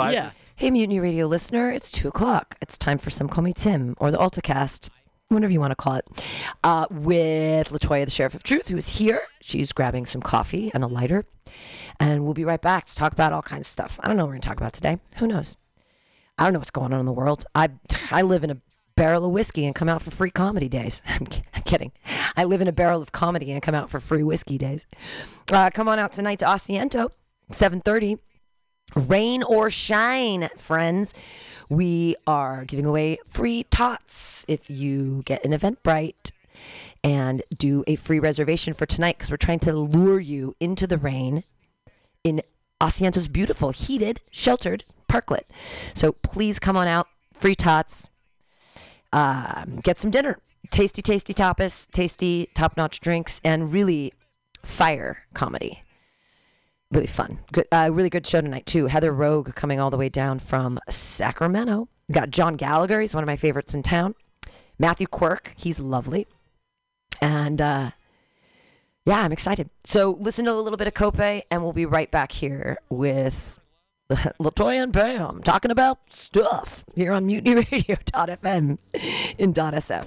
Five. Yeah. Hey, Mutiny Radio listener, it's 2 o'clock. It's time for Some Call Me Tim, or the AltaCast, whatever you want to call it, uh, with Latoya, the Sheriff of Truth, who is here. She's grabbing some coffee and a lighter. And we'll be right back to talk about all kinds of stuff. I don't know what we're going to talk about today. Who knows? I don't know what's going on in the world. I, I live in a barrel of whiskey and come out for free comedy days. I'm, I'm kidding. I live in a barrel of comedy and come out for free whiskey days. Uh, come on out tonight to Asiento, 730 rain or shine, friends. We are giving away free tots if you get an Eventbrite and do a free reservation for tonight because we're trying to lure you into the rain in Asiento's beautiful, heated, sheltered parklet. So please come on out. Free tots. Um, get some dinner. Tasty, tasty tapas, tasty, top notch drinks, and really fire comedy really fun. Good, uh, really good show tonight too. Heather Rogue coming all the way down from Sacramento. We got John Gallagher. He's one of my favorites in town. Matthew Quirk. He's lovely. And uh, yeah, I'm excited. So listen to a little bit of Cope, and we'll be right back here with Latoya and Pam talking about stuff here on MutinyRadio.fm in .sf.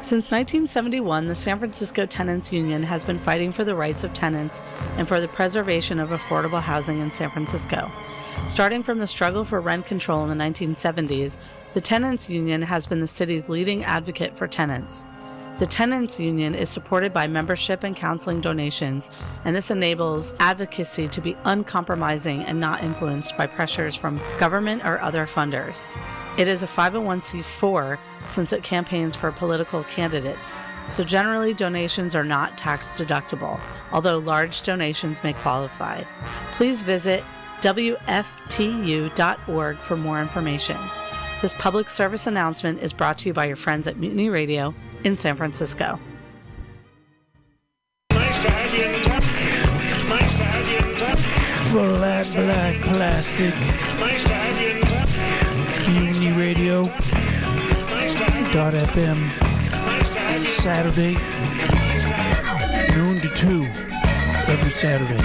Since 1971, the San Francisco Tenants Union has been fighting for the rights of tenants and for the preservation of affordable housing in San Francisco. Starting from the struggle for rent control in the 1970s, the Tenants Union has been the city's leading advocate for tenants. The Tenants Union is supported by membership and counseling donations, and this enables advocacy to be uncompromising and not influenced by pressures from government or other funders. It is a 501c4 since it campaigns for political candidates, so generally donations are not tax deductible, although large donations may qualify. Please visit WFTU.org for more information. This public service announcement is brought to you by your friends at Mutiny Radio in San Francisco. Black, black plastic. Mutiny Radio. FM. Saturday. Noon to 2. Every Saturday.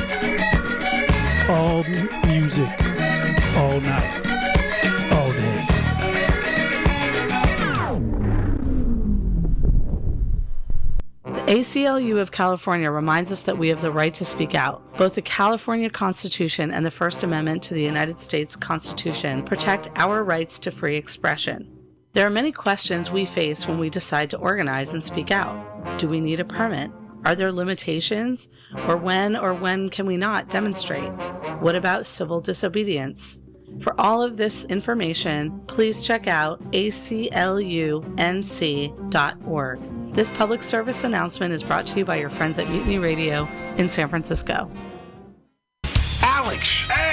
All music. All night. All day. The ACLU of California reminds us that we have the right to speak out. Both the California Constitution and the First Amendment to the United States Constitution protect our rights to free expression. There are many questions we face when we decide to organize and speak out. Do we need a permit? Are there limitations? Or when or when can we not demonstrate? What about civil disobedience? For all of this information, please check out aclunc.org. This public service announcement is brought to you by your friends at Mutiny Radio in San Francisco. Alex! Ed!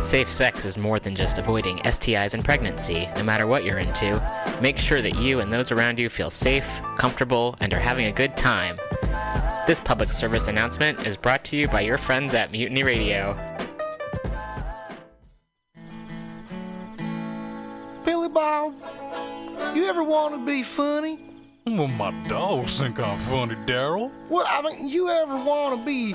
Safe sex is more than just avoiding STIs and pregnancy, no matter what you're into. Make sure that you and those around you feel safe, comfortable, and are having a good time. This public service announcement is brought to you by your friends at Mutiny Radio. Billy Bob, you ever want to be funny? Well, my dogs think I'm funny, Daryl. Well, I mean, you ever want to be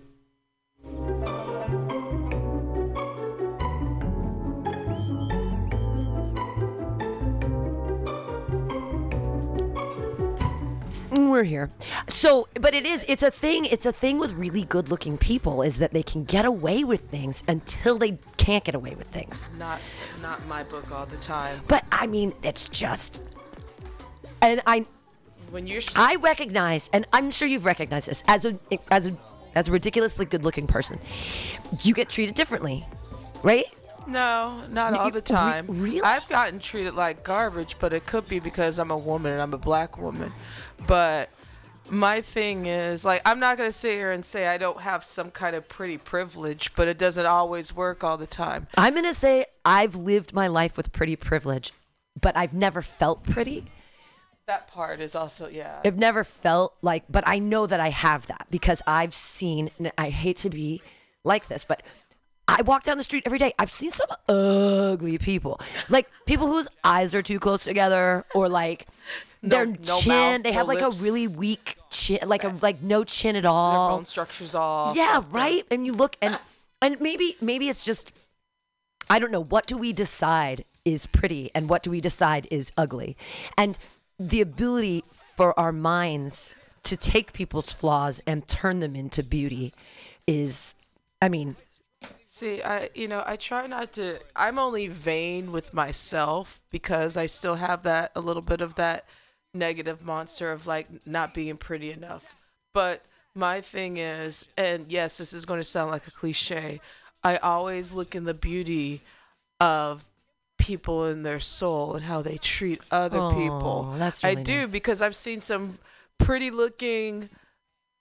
Mm, we're here. So, but it is, it's a thing, it's a thing with really good looking people is that they can get away with things until they can't get away with things. Not not my book all the time. But I mean, it's just, and I, When you're I recognize, and I'm sure you've recognized this as a, as a, as a ridiculously good looking person, you get treated differently, right? no, not all the time. really? I've gotten treated like garbage, but it could be because I'm a woman and I'm a black woman. But my thing is like I'm not gonna sit here and say I don't have some kind of pretty privilege, but it doesn't always work all the time. I'm gonna say I've lived my life with pretty privilege, but I've never felt pretty. That part is also yeah. I've never felt like, but I know that I have that because I've seen, and I hate to be like this, but I walk down the street every day. I've seen some ugly people, like people whose eyes are too close together, or like their no chin. mouth, they no have like lips. a really weak chin, like a like no chin at all. Their bone structure's off. Yeah, right. And you look and and maybe maybe it's just I don't know what do we decide is pretty and what do we decide is ugly. And the ability for our minds to take people's flaws and turn them into beauty is I mean, See, I you know, I try not to I'm only vain with myself because I still have that a little bit of that negative monster of like not being pretty enough. But my thing is, and yes, this is going to sound like a cliche, I always look in the beauty of people in their soul and how they treat other people. Oh, that's I do nice. because I've seen some pretty looking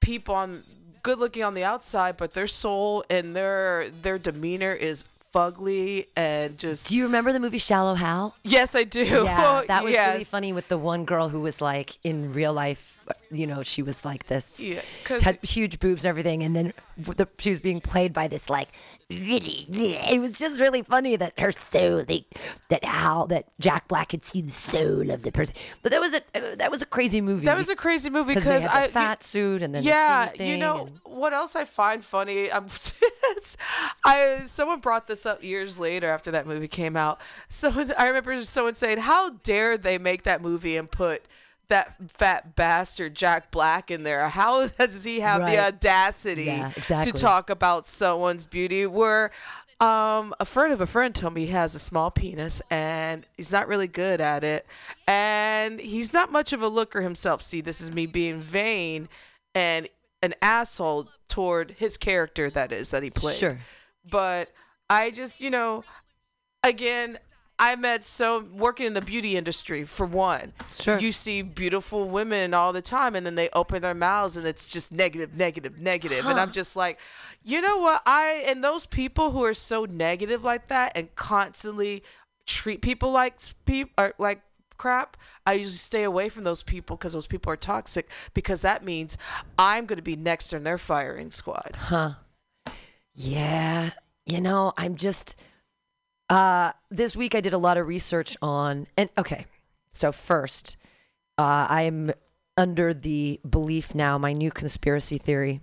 people on good looking on the outside, but their soul and their their demeanor is fugly and just do you remember the movie Shallow Hal? Yes, I do. Yeah, that was really funny with the one girl who was like in real life, you know, she was like this, Yeah, had huge boobs and everything, and then the, she was being played by this like, it was just really funny that her soul, they, that how that Jack Black had seen the soul of the person, but that was a that was a crazy movie. That was a crazy movie because I the fat suit and then the yeah, you know and- what else I find funny? I'm, I someone brought this up years later after that movie came out. So I remember someone saying, "How dare they make that movie and put." That fat bastard Jack Black in there. How does he have Right. the audacity Yeah, exactly. to talk about someone's beauty? Where um, a friend of a friend told me he has a small penis and he's not really good at it, and he's not much of a looker himself. See, this is me being vain and an asshole toward his character that is that he played. Sure. But I just, you know, again, I met so working in the beauty industry for one. Sure. You see beautiful women all the time and then they open their mouths and it's just negative, negative, negative. And I'm just like, you know what? I and those people who are so negative like that and constantly treat people like people or uh, like crap, I usually stay away from those people because those people are toxic because that means I'm going to be next in their firing squad. Huh. Yeah. You know, I'm just uh this week I did a lot of research on and okay. So first, uh I'm under the belief now my new conspiracy theory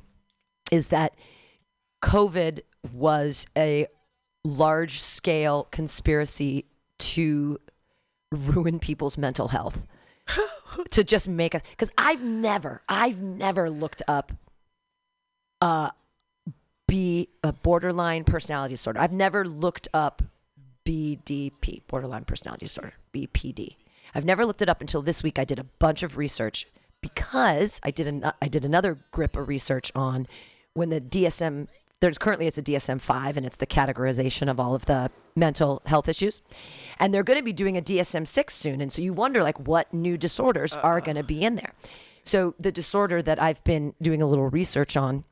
is that COVID was a large scale conspiracy to ruin people's mental health. to just make us because I've never, I've never looked up uh a borderline personality disorder. I've never looked up BDP, borderline personality disorder, BPD. I've never looked it up until this week. I did a bunch of research because I did an, I did another grip of research on when the DSM there's currently it's a DSM 5 and it's the categorization of all of the mental health issues. And they're going to be doing a DSM 6 soon and so you wonder like what new disorders are going to be in there. So the disorder that I've been doing a little research on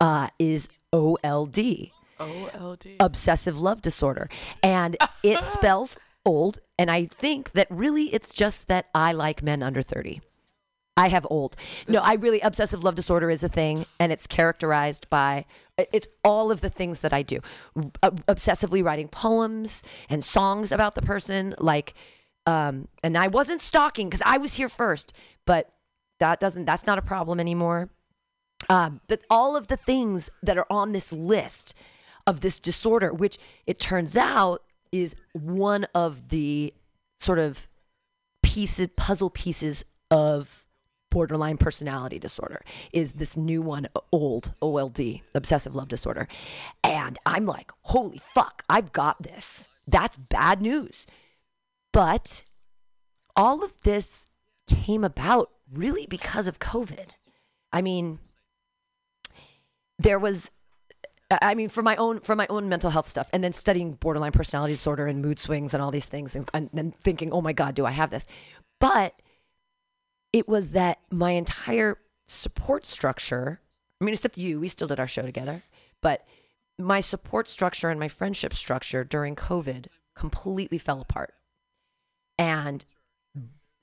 uh, is OLD OLD. obsessive love disorder. And it spells old. And I think that really it's just that I like men under 30. I have old. No, I really, obsessive love disorder is a thing and it's characterized by, it's all of the things that I do. Obsessively writing poems and songs about the person. Like, um, and I wasn't stalking because I was here first, but that doesn't, that's not a problem anymore. Um, but all of the things that are on this list of this disorder, which it turns out is one of the sort of pieces, puzzle pieces of borderline personality disorder, is this new one, old OLD, obsessive love disorder. And I'm like, holy fuck, I've got this. That's bad news. But all of this came about really because of COVID. I mean, there was I mean, for my own for my own mental health stuff, and then studying borderline personality disorder and mood swings and all these things, and, and then thinking, oh my god, do I have this? But it was that my entire support structure. I mean, except you, we still did our show together, but my support structure and my friendship structure during COVID completely fell apart, and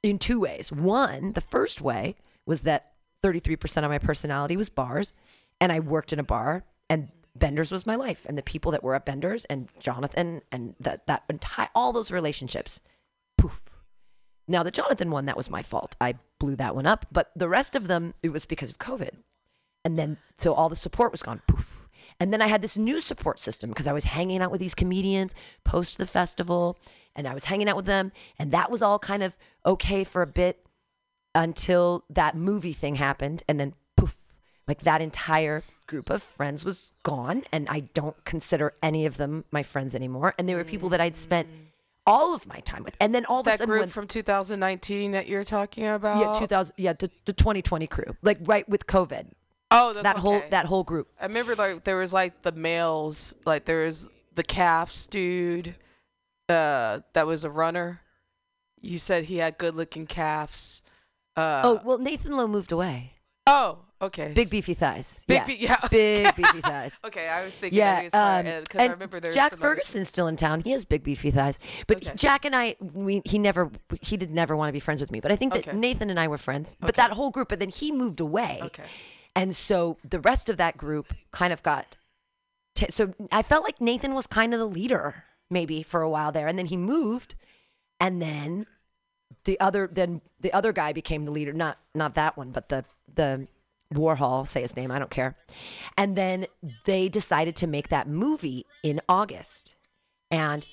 in two ways. One, the first way was that 33% of my personality was bars, and I worked in a bar, and Benders was my life, and the people that were at Benders, and Jonathan, and that that entire all those relationships, poof. Now the Jonathan one, that was my fault. I blew that one up, but the rest of them, it was because of COVID, and then so all the support was gone, poof. And then I had this new support system because I was hanging out with these comedians post the festival, and I was hanging out with them, and that was all kind of okay for a bit until that movie thing happened, and then poof, like that entire group of friends was gone, and I don't consider any of them my friends anymore. And they were people that I'd spent all of my time with, and then all of a That sudden, group when, from 2019 that you're talking about. yeah, 2000, yeah, the, the 2020 crew, like right with COVID, Oh, the, that whole that whole group. I remember like there was like the males, like there was the calves dude, uh, that was a runner. You said he had good looking calves. Uh, oh well, Nathan Lowe moved away. oh, okay. Big beefy thighs. Big yeah, be- yeah. big beefy thighs. Okay, I was thinking Yeah, part- um, uh, I remember there was Jack Ferguson's still in town. He has big beefy thighs, but Okay. Jack and I, we, he never, he did never want to be friends with me. But I think that Okay. Nathan and I were friends. But that whole group, but then he moved away, Okay. and so the rest of that group kind of got. T- so I felt like Nathan was kind of the leader, maybe for a while there, and then he moved, and then the other then the other guy became the leader. Not not that one, but the the Warhol, say his name, I don't care. And then they decided to make that movie in August. And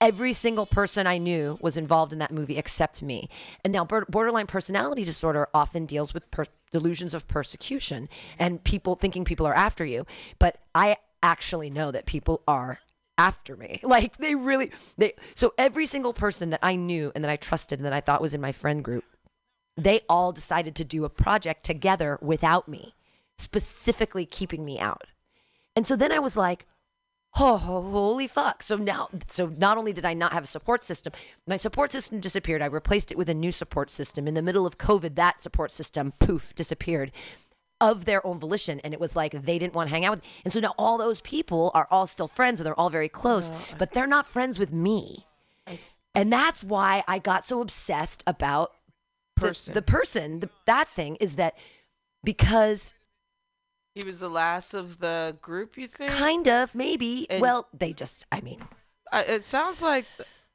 every single person I knew was involved in that movie except me. And now, borderline personality disorder often deals with per- delusions of persecution and people thinking people are after you. But I actually know that people are after me. Like they really they so every single person that I knew and that I trusted and that I thought was in my friend group they all decided to do a project together without me, specifically keeping me out. And so then I was like, oh, holy fuck. So now, so not only did I not have a support system, my support system disappeared. I replaced it with a new support system. In the middle of COVID, that support system, poof, disappeared of their own volition. And it was like they didn't want to hang out with. And so now all those people are all still friends and they're all very close, but they're not friends with me. And that's why I got so obsessed about Person. The, person, the, that thing is that because He was the last of the group, you think? kind of maybe, And- well, they just, I mean, Uh, it sounds like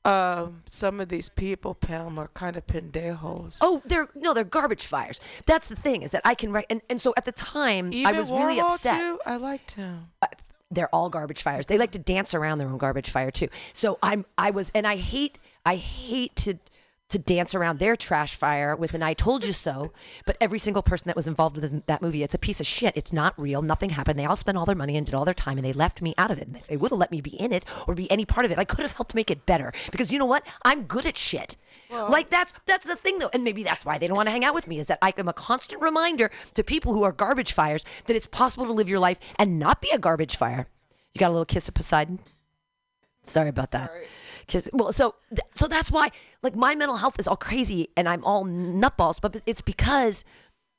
Um, some of these people, Pam, are kind of pendejos. Oh, they're no, they're garbage fires. That's the thing is that I can write, and, and so at the time Even I was really upset. Too? I liked him. they're all garbage fires. They like to dance around their own garbage fire too. So I'm I was and I hate I hate to to dance around their trash fire with an I told you so, but every single person that was involved with this- that movie, it's a piece of shit. It's not real. Nothing happened. They all spent all their money and did all their time and they left me out of it. And if they would have let me be in it or be any part of it, I could have helped make it better. Because you know what? I'm good at shit. like that's that's the thing though. And maybe that's why they don't want to hang out with me, is that I am a constant reminder to people who are garbage fires that it's possible to live your life and not be a garbage fire. You got a little kiss of Poseidon? Sorry about that. Kiss, well, so th- so that's why like my mental health is all crazy and I'm all nutballs, but it's because,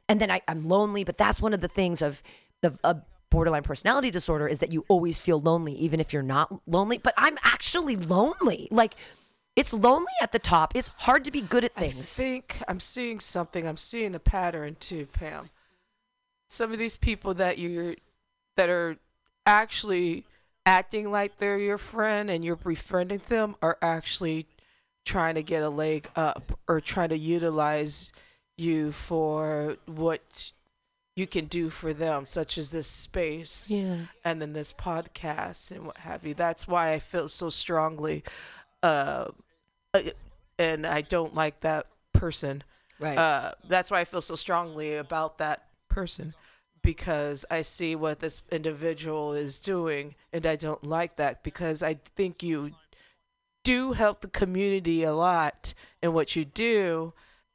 and then I, I'm lonely. But that's one of the things of the a borderline personality disorder is that you always feel lonely even if you're not lonely. But I'm actually lonely. Like it's lonely at the top. It's hard to be good at things. I think I'm seeing something. I'm seeing a pattern too, Pam. Some of these people that you're that are actually acting like they're your friend and you're befriending them are actually trying to get a leg up or trying to utilize you for what you can do for them, such as this space Yeah. and then this podcast and what have you. That's why I feel so strongly, uh, uh, and I don't like that person. Right. Uh, that's why I feel so strongly about that person because I see what this individual is doing, and I don't like that because I think you do help the community a lot in what you do.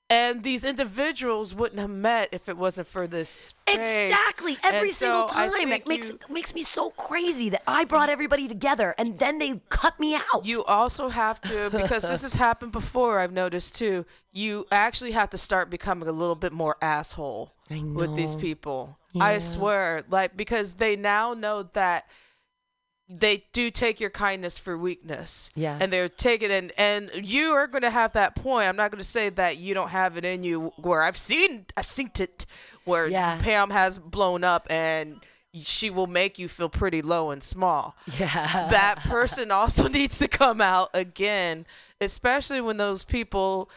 And these individuals wouldn't have met if it wasn't for this space. Exactly. Every And single so time. It makes you- makes me so crazy that I brought everybody together and then they cut me out. You also have to, because this has happened before, I've noticed too, you actually have to start becoming a little bit more asshole with these people. Yeah. I swear. Like, because they now know that they do take your kindness for weakness. Yeah. And they're taking it, and, and you are going to have that point. I'm not going to say that you don't have it in you where I've seen, I've seen it where Yeah. Pam has blown up and she will make you feel pretty low and small yeah. that person also needs to come out again, especially when those people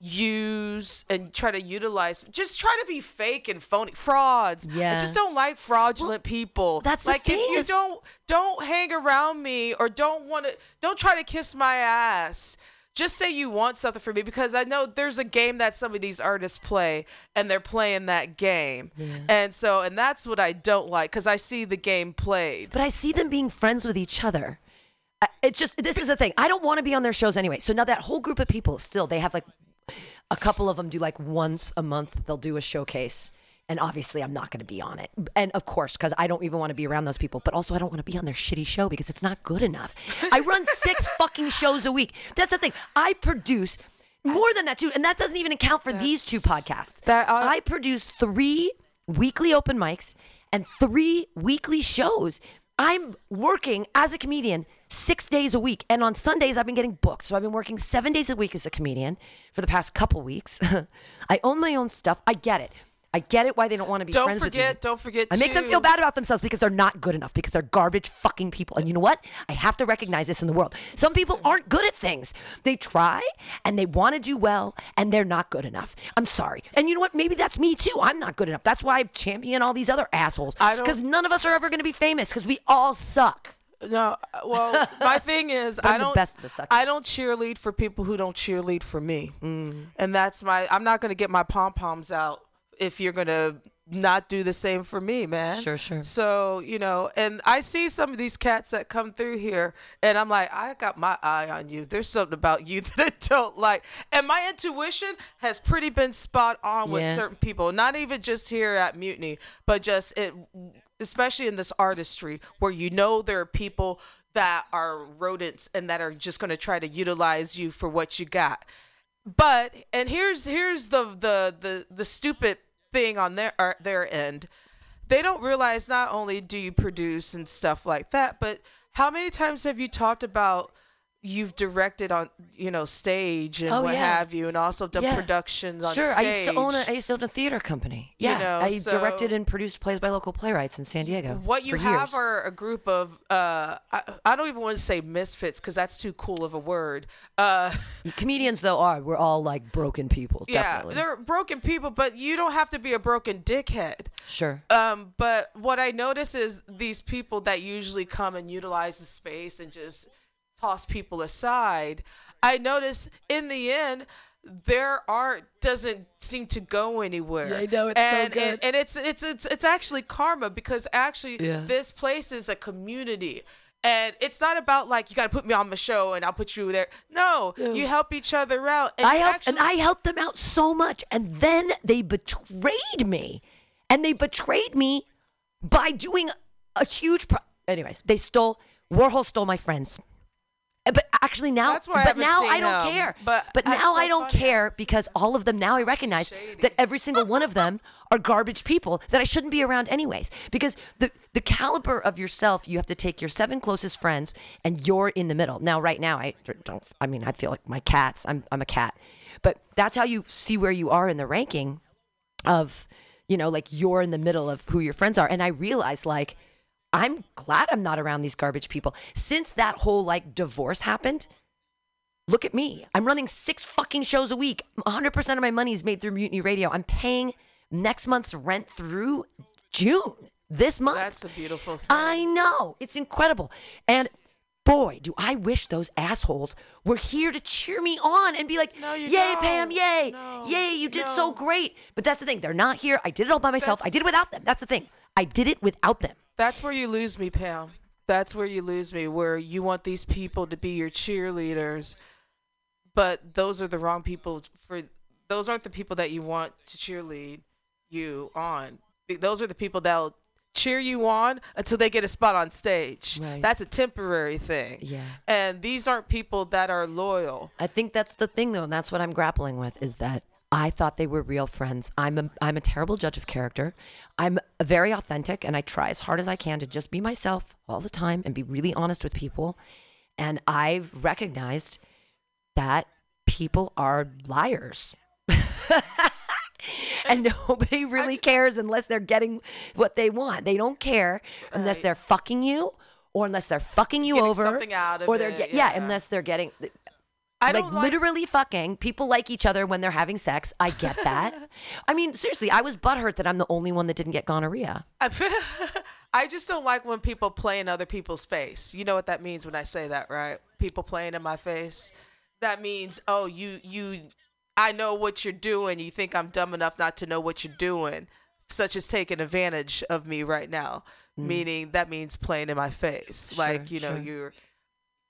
use and try to utilize just try to be fake and phony frauds i Yeah. just don't like fraudulent people that's the like if you is- don't don't hang around me or don't want to don't try to kiss my ass just say you want something from me because I know there's a game that some of these artists play and they're playing that game. Yeah. And so, and that's what I don't like because I see the game played. but I see them being friends with each other. It's just this is the thing. I don't want to be on their shows anyway. So now that whole group of people still they have like a couple of them do like once a month they'll do a showcase. And obviously I'm not going to be on it. And of course cuz I don't even want to be around those people, but also I don't want to be on their shitty show because it's not good enough. I run 6 fucking shows a week. That's the thing. I produce more than that too, and that doesn't even account for these two podcasts. That- uh, I produce 3 weekly open mics and 3 weekly shows. I'm working as a comedian six days a week. And on Sundays, I've been getting booked. So I've been working seven days a week as a comedian for the past couple weeks. I own my own stuff. I get it. I get it why they don't want to be Don't friends with me. Don't forget, don't forget. I make them feel bad about themselves because they're not good enough, because they're garbage fucking people. And you know what? I have to recognize this in the world. Some people aren't good at things. They try and they want to do well and they're not good enough. I'm sorry. And you know what? Maybe that's me too. I'm not good enough. That's why I champion all these other assholes. I don't- Because none of us are ever going to be famous because we all suck. No, uh, well, my thing is, I don't. best of the. I don't cheerlead for people who don't cheerlead for me, mm. and that's my. I'm not gonna get my pom poms out if you're gonna not do the same for me, man. Sure, sure. So you know, and I see some of these cats that come through here, and I'm like, I got my eye on you. There's something about you that I don't like, and my intuition has pretty been spot on with certain people. Not even just here at Mutiny, but just it, especially in this artistry where you know there are people that are rodents and that are just going to try to utilize you for what you got. But and here's here's the the the the stupid thing on their uh, their end. They don't realize not only do you produce and stuff like that, but how many times have you talked about you've directed on you know stage and Oh, what yeah. have you, and also done Yeah. productions on sure, stage. I used to own a I used to own a theater company. You Yeah, know, I so- directed and produced plays by local playwrights in San Diego. What you have years. are a group of uh, I, I don't even want to say misfits because that's too cool of a word. Uh, comedians though are we're all like broken people. yeah, definitely. they're broken people, but you don't have to be a broken dickhead. Sure. Um, but what I notice is these people that usually come and utilize the space and just toss people aside. I notice in the end their art doesn't seem to go anywhere. Yeah, I know, it's so and, good. And, and it's it's it's it's actually karma because actually Yeah. this place is a community. And it's not about like you got to put me on the show and I'll put you there. No, you help each other out. And I helped actually- and I helped them out so much and then they betrayed me. And they betrayed me by doing a huge pro- anyways, they stole Warhol stole my friends. Uh, But actually now That's why but haven't now I don't him. care. But but now so I don't care because all of them now I recognize that every single one of them are garbage people that I shouldn't be around anyways. Because the the caliber of yourself, you have to take your seven closest friends and you're in the middle. Now right now I don't I mean I feel like my cats. I'm I'm a cat. But that's how you see where you are in the ranking of you know like you're in the middle of who your friends are and i realized like i'm glad i'm not around these garbage people since that whole like divorce happened look at me i'm running six fucking shows a week 100% of my money is made through mutiny radio i'm paying next month's rent through june this month That's a beautiful thing. I know. It's incredible. And boy, do I wish those assholes were here to cheer me on and be like, No, you Yay, don't. Pam, yay. No, yay, you did so great. But that's the thing. They're not here. I did it all by myself. I did it without them. That's the thing. I did it without them. That's where you lose me, Pam. That's where you lose me, where you want these people to be your cheerleaders, but those are the wrong people for those aren't the people that you want to cheerlead you on. Those are the people that'll cheer you on until they get a spot on stage. Right. That's a temporary thing. Yeah. And these aren't people that are loyal. I think that's the thing though, and that's what I'm grappling with is that I thought they were real friends. I'm a I'm a terrible judge of character. I'm very authentic and I try as hard as I can to just be myself all the time and be really honest with people. And I've recognized that people are liars. and nobody really cares unless they're getting what they want. They don't care unless Right. they're fucking you or unless they're fucking you Getting over something out of or they're it, get, yeah. yeah. unless they're getting I like don't like literally fucking people like each other when they're having sex. I get that. I mean, seriously, I was butthurt that I'm the only one that didn't get gonorrhea. I just don't like when people play in other people's face. You know what that means when I say that, right? People playing in my face. That means, oh, you you I know what you're doing. You think I'm dumb enough not to know what you're doing, such as taking advantage of me right now. Meaning that means playing in my face. like, you know, Mm. sure. you're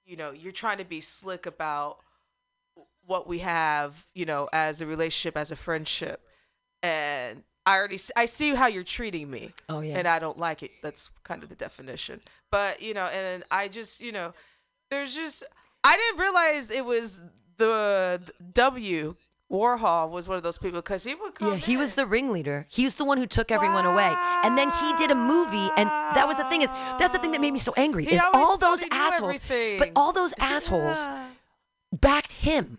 you know, you're trying to be slick about what we have, you know, as a relationship, as a friendship. And I already I see how you're treating me Oh yeah. and I don't like it. That's kind of the definition. But you know, and I just you know, there's just I didn't realize it was the W Warhol was one of those people because he would yeah, he was the ringleader. He was the one who took everyone away. And then he did a movie, and that was the thing is that's the thing that made me so angry He is all those assholes. But all those assholes Yeah. backed him.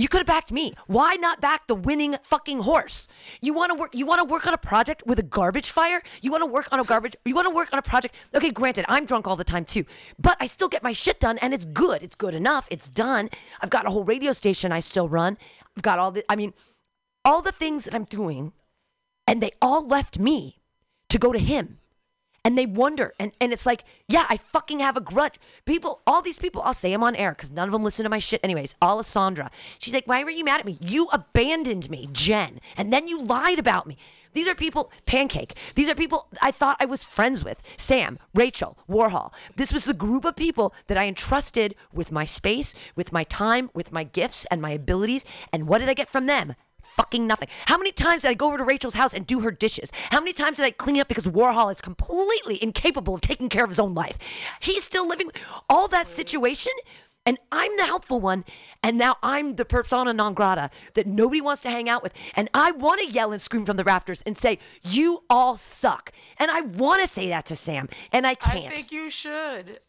You could have backed me. Why not back the winning fucking horse? You want to work you want to work on a project with a garbage fire? You want to work on a garbage you want to work on a project. Okay, granted, I'm drunk all the time too, but I still get my shit done and it's good. It's good enough. It's done. I've got a whole radio station I still run. I've got all the I mean all the things that I'm doing and they all left me to go to him and they wonder and, and it's like yeah i fucking have a grudge. People all these people i'll say them on air because none of them listen to my shit anyways. Alessandra she's like why were you mad at me? You abandoned me jen and then you lied about me. These are people pancake these are people i thought i was friends with. Sam rachel warhol. This was the group of people that i entrusted with my space with my time with my gifts and my abilities. And what did i get from them fucking nothing. How many times did I go over to Rachel's house and do her dishes? How many times did I clean up because Warhol is completely incapable of taking care of his own life? He's still living all that situation. And I'm the helpful one, and now I'm the persona non grata that nobody wants to hang out with. And I want to yell and scream from the rafters and say, You all suck. And I want to say that to Sam, and I can't. I think you should.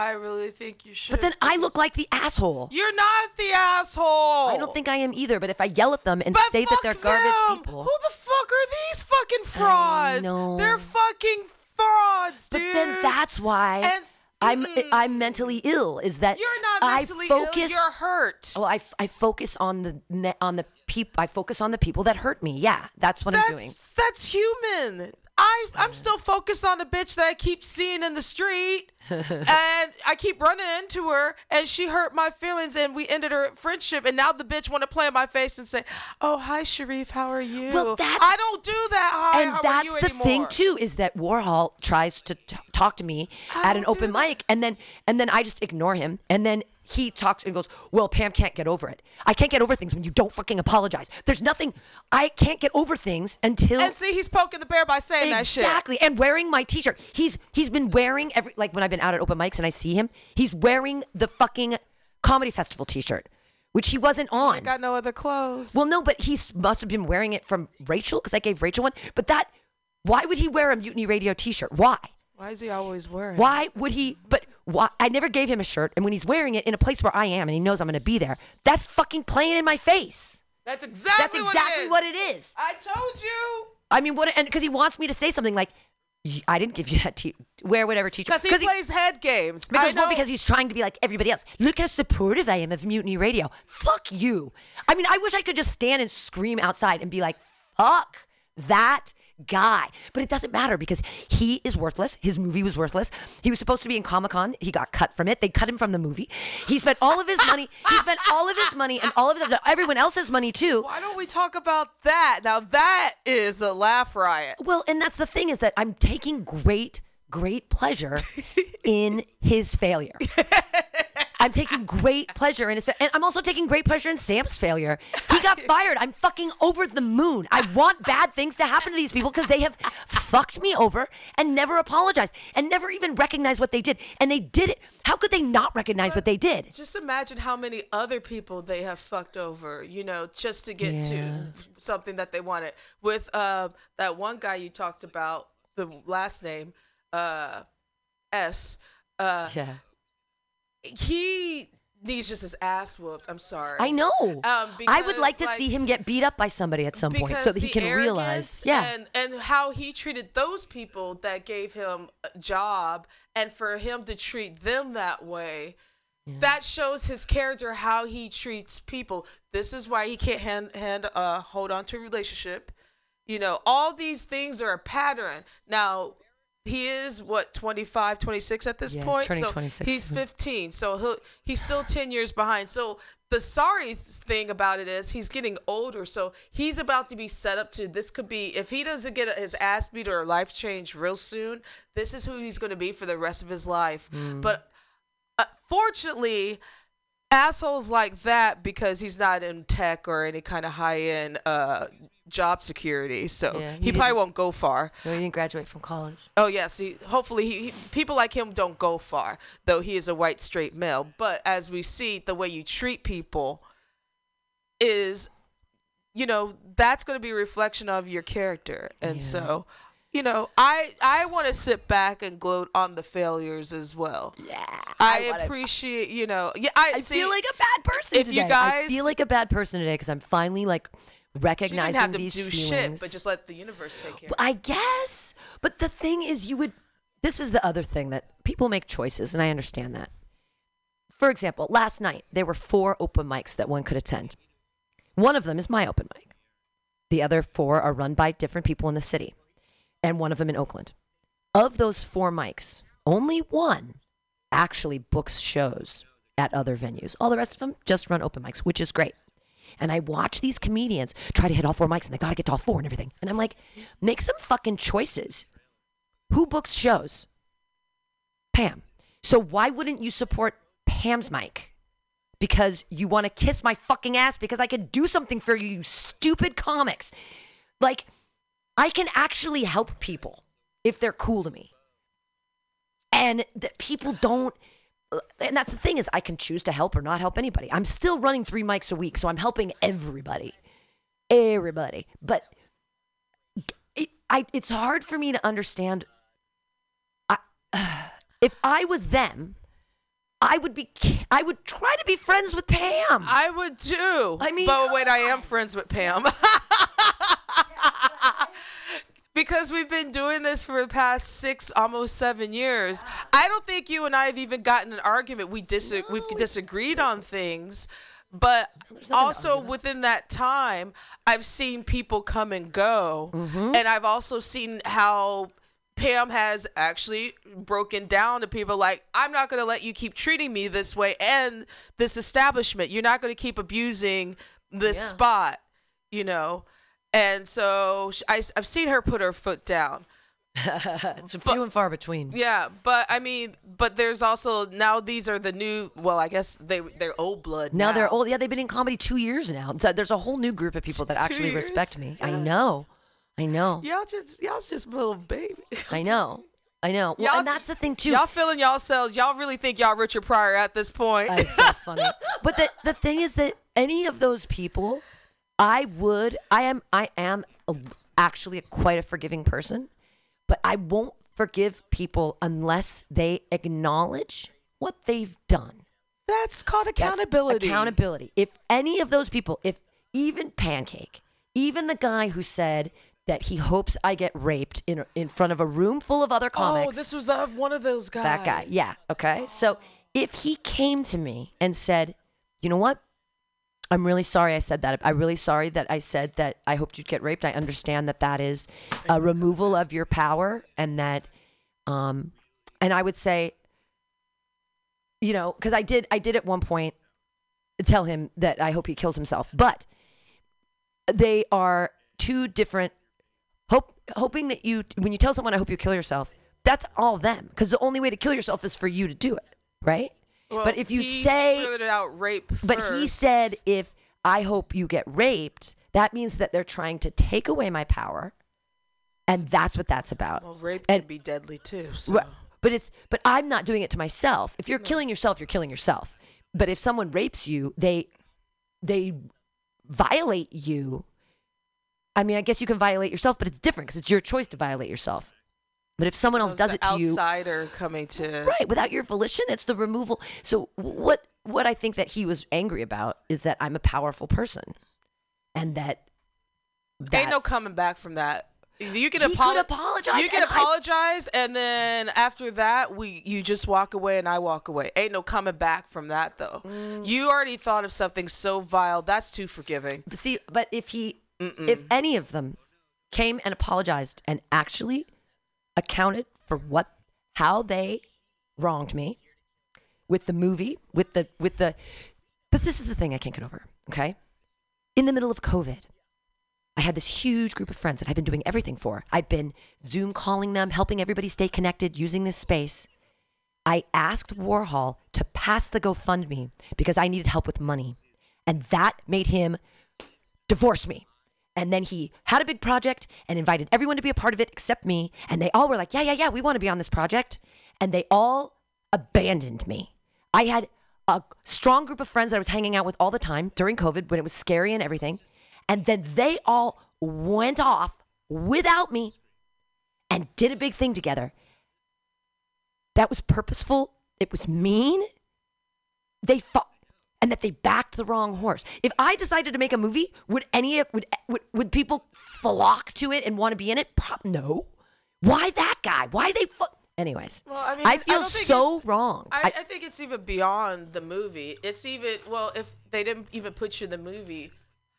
I really think you should. But then I look like the asshole. You're not the asshole. I don't think I am either. But if I yell at them and But say that they're fuck garbage people, Who the fuck are these fucking frauds? know. They're fucking frauds, dude. but then that's why And- I'm mm. I'm mentally ill. Is that You're not I mentally ill, you're hurt. Well, I, I focus on the on the peop I focus on the people that hurt me. Yeah, that's what I'm doing. That's that's human. I I'm still focused on the bitch that I keep seeing in the street, and I keep running into her, and she hurt my feelings, and we ended our friendship, and now the bitch want to play in my face and say, "Oh hi, Sharif, how are you?" Well, that's- I don't do that. Hi, and that's the anymore? thing too is that Warhol tries to t- talk to me at an open mic, and then and then I just ignore him, and then he talks and goes, "Well, Pam can't get over it. I can't get over things when you don't fucking apologize. There's nothing. I can't get over things until." And see, he's poking the bear by saying that shit. Exactly, and wearing my T-shirt. He's he's been wearing every like when I've been out at open mics and I see him, he's wearing the fucking comedy festival T-shirt, which he wasn't on. I got no other clothes. Well, no, but he must have been wearing it from Rachel because I gave Rachel one. But that, why would he wear a Mutiny Radio T-shirt? Why? Why is he always wearing? Why would he? But why? I never gave him a shirt, and when he's wearing it in a place where I am, and he knows I'm going to be there, that's fucking playing in my face. That's exactly. That's exactly what it is. what it is. I told you. I mean, what? And because he wants me to say something like, "I didn't give you that t- wear whatever T-shirt." Because he plays head games. Because well, because he's trying to be like everybody else. Look how supportive I am of Mutiny Radio. Fuck you. I mean, I wish I could just stand and scream outside and be like, fuck that guy. But it doesn't matter because he is worthless. His movie was worthless. He was supposed to be in Comic Con. He got cut from it. They cut him from the movie. He spent all of his money. He spent all of his money and all of his, everyone else's money too. Why don't we talk about that? Now that is a laugh riot. Well, and that's the thing is that I'm taking great, great pleasure in his failure. I'm taking great pleasure in his, fa- and I'm also taking great pleasure in Sam's failure. He got fired. I'm fucking over the moon. I want bad things to happen to these people because they have fucked me over and never apologized and never even recognized what they did. And they did it. How could they not recognize what they did? Just imagine how many other people they have fucked over, you know, just to get to something that they wanted. With uh, that one guy you talked about, the last name, uh, S. Uh, Yeah. He needs just his ass whooped. I'm sorry. I know. Um, I would like to because, see him get beat up by somebody at some point so that he can realize. Yeah. and and how he treated those people that gave him a job and for him to treat them that way that shows his character how he treats people this is why he can't hand hand uh hold on to a relationship you know all these things are a pattern now he is what 25 26 at this Yeah, point turning so 26. he's 15 so he'll he's still 10 years behind so the sorry thing about it is he's getting older so he's about to be set up to this could be if he doesn't get his ass beat or life change real soon this is who he's going to be for the rest of his life Mm. but uh, fortunately assholes like that because he's not in tech or any kind of high-end uh job security so Yeah, he, probably won't go far No, he didn't graduate from college. Oh yes, he, hopefully he, he people like him don't go far, though he is a white straight male. But as we see, the way you treat people is, you know, that's going to be a reflection of your character, and so, you know, I I want to sit back and gloat on the failures as well. Yeah, I, wanna- appreciate, you know, yeah, I, I see, feel like a bad person if today. you guys I feel like a bad person today because I'm finally like recognizing have to these do feelings. shit, but just let the universe take care. I guess. But the thing is, you would. This is the other thing that people make choices, and I understand that. For example, last night there were four open mics that one could attend. One of them is my open mic. The other four are run by different people in the city, and one of them in Oakland. Of those four mics, only one actually books shows at other venues. All the rest of them just run open mics, which is great. And I watch these comedians try to hit all four mics and they got to get to all four and everything. And I'm like, make some fucking choices. Who books shows? Pam. So why wouldn't you support Pam's mic? Because you want to kiss my fucking ass because I could do something for you, you stupid comics. Like, I can actually help people if they're cool to me. And that people don't and that's the thing is I can choose to help or not help anybody. I'm still running 3 mics a week, so I'm helping everybody. Everybody. But it, I it's hard for me to understand I, if I was them, I would be I would try to be friends with Pam. I would too. I mean, but wait, I am friends with Pam. because we've been doing this for the past six, almost seven years. I don't think you and I have even gotten an argument. We dis- we've disagreed on things, but also within that time, I've seen people come and go, Mm-hmm. and I've also seen how. Pam has actually broken down to people like, I'm not going to let you keep treating me this way and this establishment. You're not going to keep abusing this Yeah. spot, you know? And so sh- I, have seen her put her foot down. it's few and far between. Yeah, but I mean, but there's also now these are the new. Well, I guess they they're old blood. Now they're old. Yeah, they've been in comedy two years now. So there's a whole new group of people that Two actually years? respect me. I know. I know. Y'all just y'all just little baby. I know. I know. Well, Y'all- and that's the thing too. Y'all feeling yourselves. Y'all cells, y'all really think y'all Richard Pryor at this point. It's so funny. But the the thing is that any of those people, I would. I am. I am a, actually a, quite a forgiving person, but I won't forgive people unless they acknowledge what they've done. That's called That's accountability. accountability. If any of those people, if even Pancake, even the guy who said that he hopes I get raped in in front of a room full of other comics. Oh, this was uh, one of those guys. That guy. Yeah. Okay. So if he came to me and said, you know what? I'm really sorry I said that. I'm really sorry that I said that I hoped you'd get raped. I understand that that is a removal of your power and that, um, and I would say, you know, because I did, I did at one point tell him that I hope he kills himself, but they are two different hope hoping that you when you tell someone I hope you kill yourself, that's all them because the only way to kill yourself is for you to do it, right? Well, but if you say it out rape, but he said if I hope you get raped, that means that they're trying to take away my power. And that's what that's about. well, rape and- can be deadly too. So. Right. But it's but I'm not doing it to myself. If you're killing yourself, you're killing yourself. But if someone rapes you, they they violate you. I mean, I guess you can violate yourself, but it's different because it's your choice to violate yourself. But if someone else does it to you, outsider coming to right, without your volition, it's the removal. So what what I think that he was angry about is that I'm a powerful person, and that Ain't no coming back from that. You can He could apolo- apologize, You can and I- apologize, and then after that, we you just walk away, and I walk away. Ain't no coming back from that, though. Mm. You already thought of something so vile. That's too forgiving. See, but if he, if any of them came and apologized and actually accounted for what, how they wronged me with the movie, with the, with the, but this is the thing I can't get over. Okay, in the middle of COVID, I had this huge group of friends that I'd been doing everything for. I'd been Zoom calling them, helping everybody stay connected, using this space. I asked Warhol to pass the GoFundMe because I needed help with money. And that made him divorce me. And then he had a big project and invited everyone to be a part of it except me. And they all were like, yeah, yeah, yeah, we want to be on this project. And they all abandoned me. I had a strong group of friends that I was hanging out with all the time during COVID when it was scary and everything. And then they all went off without me and did a big thing together. That was purposeful. It was mean. They fought and that they backed the wrong horse. If I decided to make a movie, would any of would would, would people flock to it and want to be in it? Pro- no. Why that guy? Why they fu- Anyways, Well, I mean, I feel don't so wrong. I, I think it's even beyond the movie. It's even well, if they didn't even put you in the movie,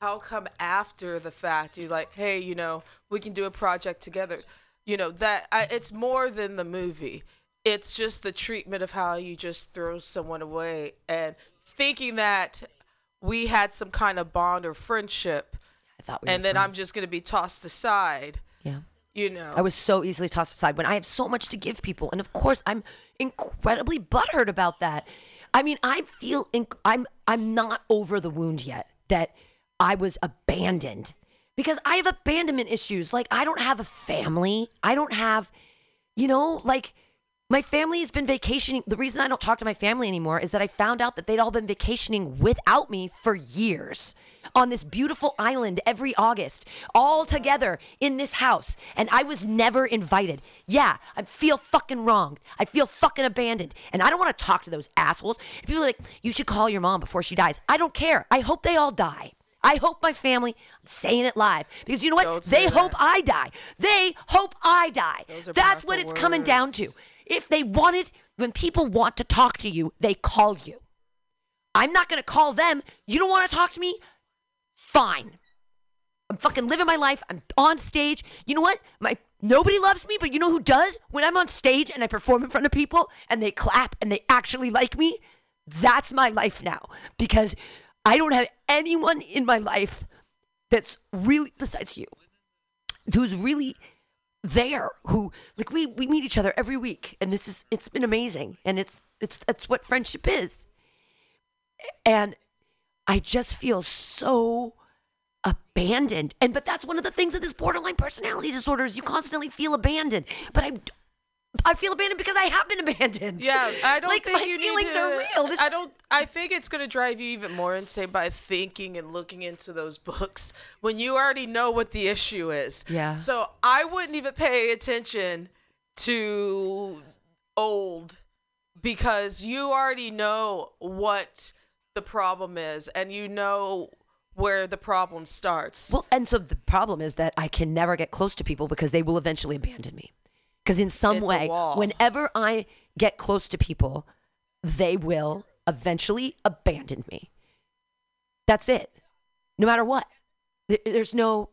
how come after the fact you're like, hey, you know, we can do a project together? You know that I, it's more than the movie. It's just the treatment of how you just throw someone away and thinking that we had some kind of bond or friendship, I thought we and then I'm just gonna be tossed aside. yeah. You know, I was so easily tossed aside when I have so much to give people, and of course I'm incredibly butthurt about that. I mean, I feel inc- I'm I'm not over the wound yet that I was abandoned because I have abandonment issues. Like I don't have a family. I don't have, you know, like My family's been vacationing. The reason I don't talk to my family anymore is that I found out that they'd all been vacationing without me for years on this beautiful island every August, all together in this house. And I was never invited. Yeah, I feel fucking wronged. I feel fucking abandoned. And I don't want to talk to those assholes. If people are like, you should call your mom before she dies, I don't care. I hope they all die. I hope my family, I'm saying it live, because you know what? They that. hope I die. They hope I die. That's what it's coming down to. If they want it, when people want to talk to you, they call you. I'm not going to call them. You don't want to talk to me? Fine. I'm fucking living my life. I'm on stage. You know what? My nobody loves me, but you know who does? When I'm on stage and I perform in front of people and they clap and they actually like me, that's my life now because I don't have anyone in my life that's really besides you who's really there who like we we meet each other every week and this is it's been amazing and it's it's that's what friendship is. And i just feel so abandoned and but that's one of the things of this borderline personality disorder is you constantly feel abandoned but i i feel abandoned because i have been abandoned Yeah, I don't like think my you feelings need to, are real This I don't. I think it's gonna drive you even more insane by thinking and looking into those books when you already know what the issue is. Yeah. So I wouldn't even pay attention to old because you already know what the problem is and you know where the problem starts. Well, and so the problem is that I can never get close to people because they will eventually abandon me. Because in some It's way, whenever I get close to people, they will eventually abandon me. That's it. No matter what. There's no,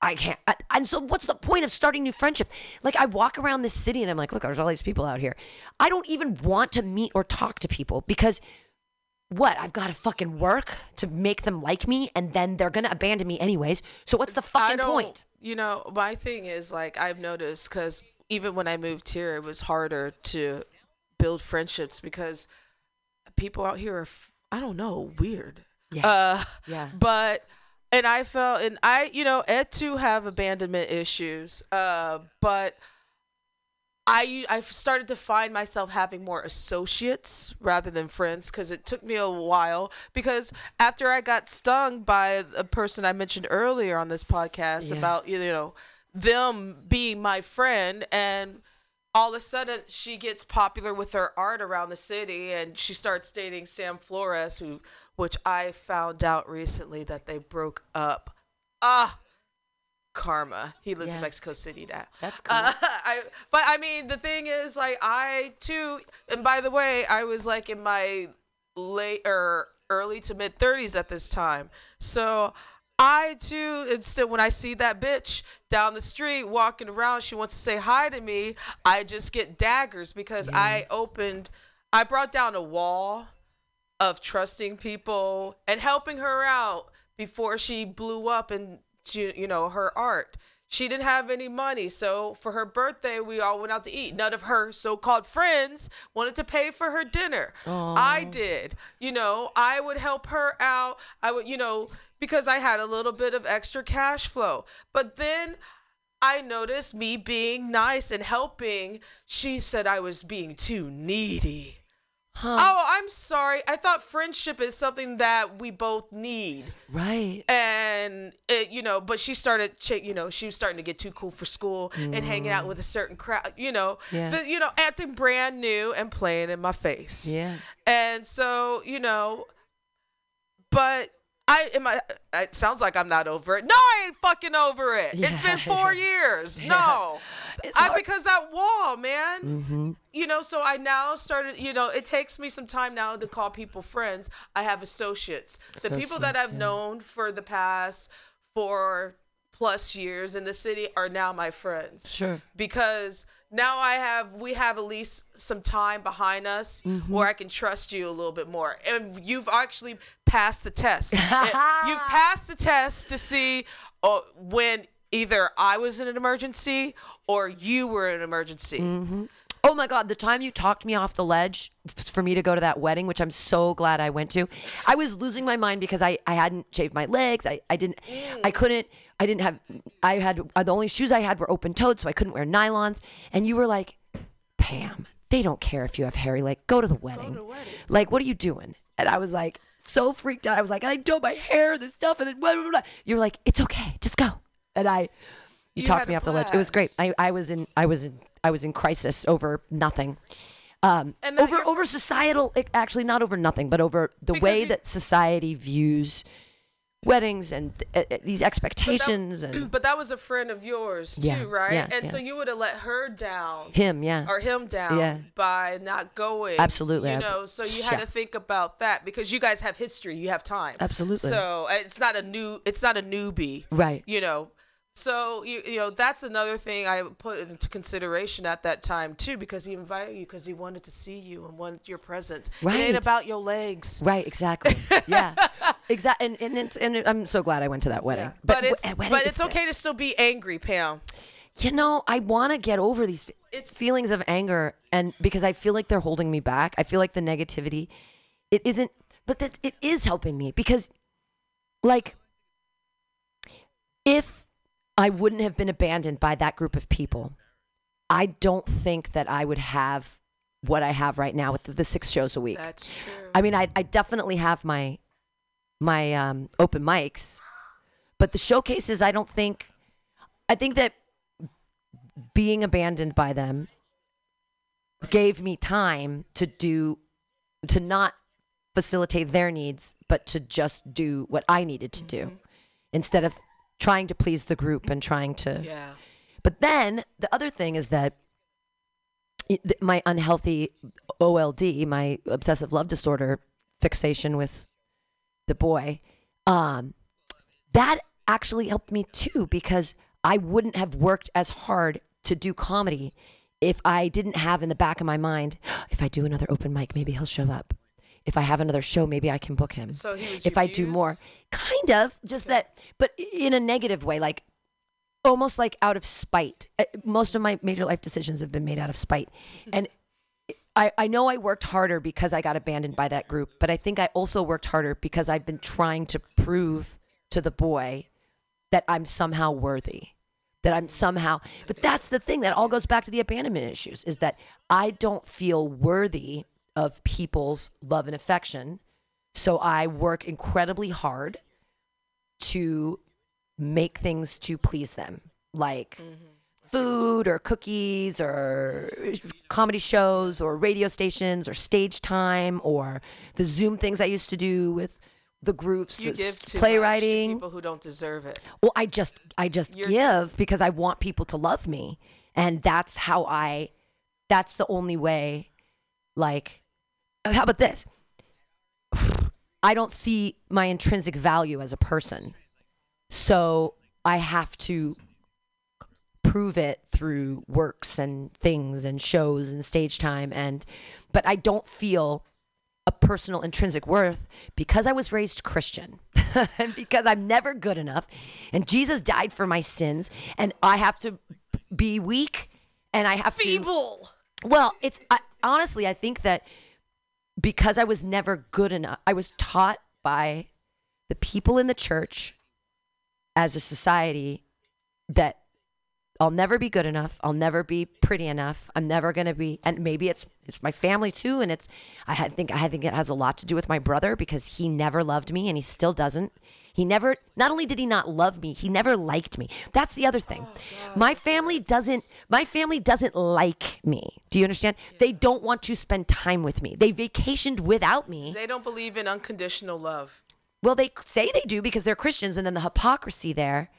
I can't. I, and so, what's the point of starting new friendship? Like, I walk around this city and I'm like, look, there's all these people out here. I don't even want to meet or talk to people because what? I've got to fucking work to make them like me and then they're going to abandon me anyways. So, what's the fucking point? You know, my thing is like I've noticed because even when I moved here, it was harder to build friendships because people out here are, I don't know, weird. Yeah. Uh, Yeah. But and I felt and I, you know, Ed too have abandonment issues. Uh, but I I've started to find myself having more associates rather than friends because it took me a while because after I got stung by a person I mentioned earlier on this podcast Yeah. about you know them being my friend and all of a sudden she gets popular with her art around the city and she starts dating Sam Flores who which I found out recently that they broke up. Ah karma. He lives in Mexico City now. That's cool. Uh, I, but I mean, the thing is, like, I too, and by the way, I was like in my late or early to mid 30s at this time. So I too, still, when I see that bitch down the street walking around, she wants to say hi to me, I just get daggers because I opened, I brought down a wall of trusting people and helping her out before she blew up into you know her art. She didn't have any money, so for her birthday we all went out to eat. None of her so-called friends wanted to pay for her dinner. I did. You know, I would help her out. I would, you know, because I had a little bit of extra cash flow. But then I noticed me being nice and helping. She said I was being too needy. Oh, I'm sorry. I thought friendship is something that we both need. Right. And it, you know, but she started, you know, she was starting to get too cool for school and hanging out with a mm. certain crowd, you know, Yeah. the, you know, acting brand new and playing in my face. Yeah. And so, you know, but I am I it sounds like I'm not over it. No, I ain't fucking over it. it's been 4 years. No. It's I hard. because that wall, man. Mm-hmm. You know, so I now started, you know, it takes me some time now to call people friends. I have associates. The people that I've yeah. known for the past 4 plus years in the city are now my friends Sure. because now I have we have at least some time behind us Mm-hmm. where I can trust you a little bit more. And you've actually passed the test. You've passed the test to see uh, when either I was in an emergency or you were in an emergency. Mm-hmm. Oh my God, the time you talked me off the ledge for me to go to that wedding, which I'm so glad I went to, I was losing my mind because I, I hadn't shaved my legs. I, I didn't, I couldn't, I didn't have, I had, uh, the only shoes I had were open toed, so I couldn't wear nylons. And you were like, Pam, they don't care if you have hairy like go to the wedding. To wedding. Like what are you doing? And I was like so freaked out. I was like, I don't my hair, this stuff, and then blah, blah, blah. You were like, it's okay, just go. And I, you, You talked me off the ledge. It was great. I, I was in, I was in, I was in crisis over nothing. Um, And over over societal, actually not over nothing, but over the Because way you- that society views weddings and uh, uh, these expectations and But that was a friend of yours too, Yeah, right? yeah, and yeah. so you would have let her down. him, yeah. Or him down Yeah. by not going. Absolutely, You know, so you had to think about that because you guys have history, you have time. Absolutely. So it's not a new it's not a newbie. Right. You know. So you you know that's another thing I put into consideration at that time too because he invited you because he wanted to see you and wanted your presence. It Right. ain't about your legs. Right, exactly. Yeah, exactly. And and, it's, and I'm so glad I went to that wedding. But, it's w- wedding but it's okay to still be angry, Pam. You know, I want to get over these It's- feelings of anger, and because I feel like they're holding me back. I feel like the negativity, it isn't, but that it is helping me because, like, if I wouldn't have been abandoned by that group of people, I don't think that I would have what I have right now with the, the six shows a week. That's true. I mean, I, I definitely have my my um, open mics, but the showcases, I don't think. I think that being abandoned by them gave me time to do to not facilitate their needs, but to just do what I needed to do instead of trying to please the group and trying to. Yeah. But then the other thing is that my unhealthy OLD, my obsessive love disorder fixation with the boy, um, that actually helped me too because I wouldn't have worked as hard to do comedy if I didn't have in the back of my mind, if I do another open mic, maybe he'll show up. If I have another show, maybe I can book him. So if I do more, kind of, just that, but in a negative way, like almost like out of spite. Uh, Most of my major life decisions have been made out of spite. And I, I know I worked harder because I got abandoned by that group, but I think I also worked harder because I've been trying to prove to the boy that I'm somehow worthy. That I'm somehow, but that's the thing that all goes back to the abandonment issues is that I don't feel worthy of people's love and affection. So I work incredibly hard to make things to please them, like mm-hmm. food or cookies or comedy shows or radio stations or stage time or the Zoom things I used to do with the groups, You give too playwriting. much to people who don't deserve it. Well, I just I just You're- give because I want people to love me, and that's how I. That's the only way. Like, how about this? I don't see my intrinsic value as a person, so I have to prove it through works and things and shows and stage time and but I don't feel a personal intrinsic worth because I was raised Christian and because I'm never good enough and Jesus died for my sins and I have to be weak and I have Feeble. to Well, it's I, honestly I think that because I was never good enough I was taught by the people in the church as a society that I'll never be good enough. I'll never be pretty enough. I'm never gonna be, and maybe it's it's my family too. And it's I think I think it has a lot to do with my brother because he never loved me and he still doesn't. He never. Not only did he not love me, he never liked me. That's the other thing. Oh, my family doesn't. My family doesn't like me. Do you understand? They don't want to spend time with me. They vacationed without me. They don't believe in unconditional love. Well, they say they do because they're Christians, and then the hypocrisy there.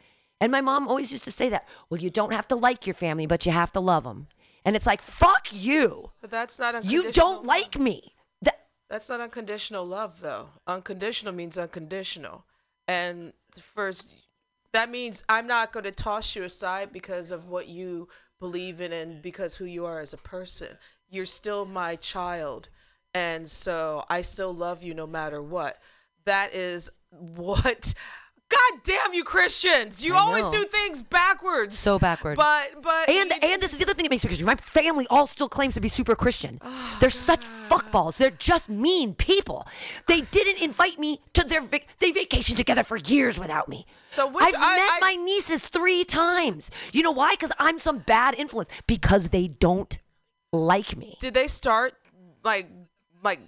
And my mom always used to say that. Well, you don't have to like your family, but you have to love them. And it's like, fuck you. But that's not unconditional. You don't like me. That, That's not unconditional love, though. Unconditional means unconditional, and first, that means I'm not going to toss you aside because of what you believe in and because who you are as a person. You're still my child, and so I still love you no matter what. That is what. God damn you Christians! You I always know. do things backwards. So backward. But but and and this is the other thing that makes me Christian. My family all still claims to be super Christian. They're such fuckballs. They're just mean people. They didn't invite me to their vac- they vacationed together for years without me. So which- I've I- met I- my nieces three times. You know why? Because I'm some bad influence. Because they don't like me. Did they start like like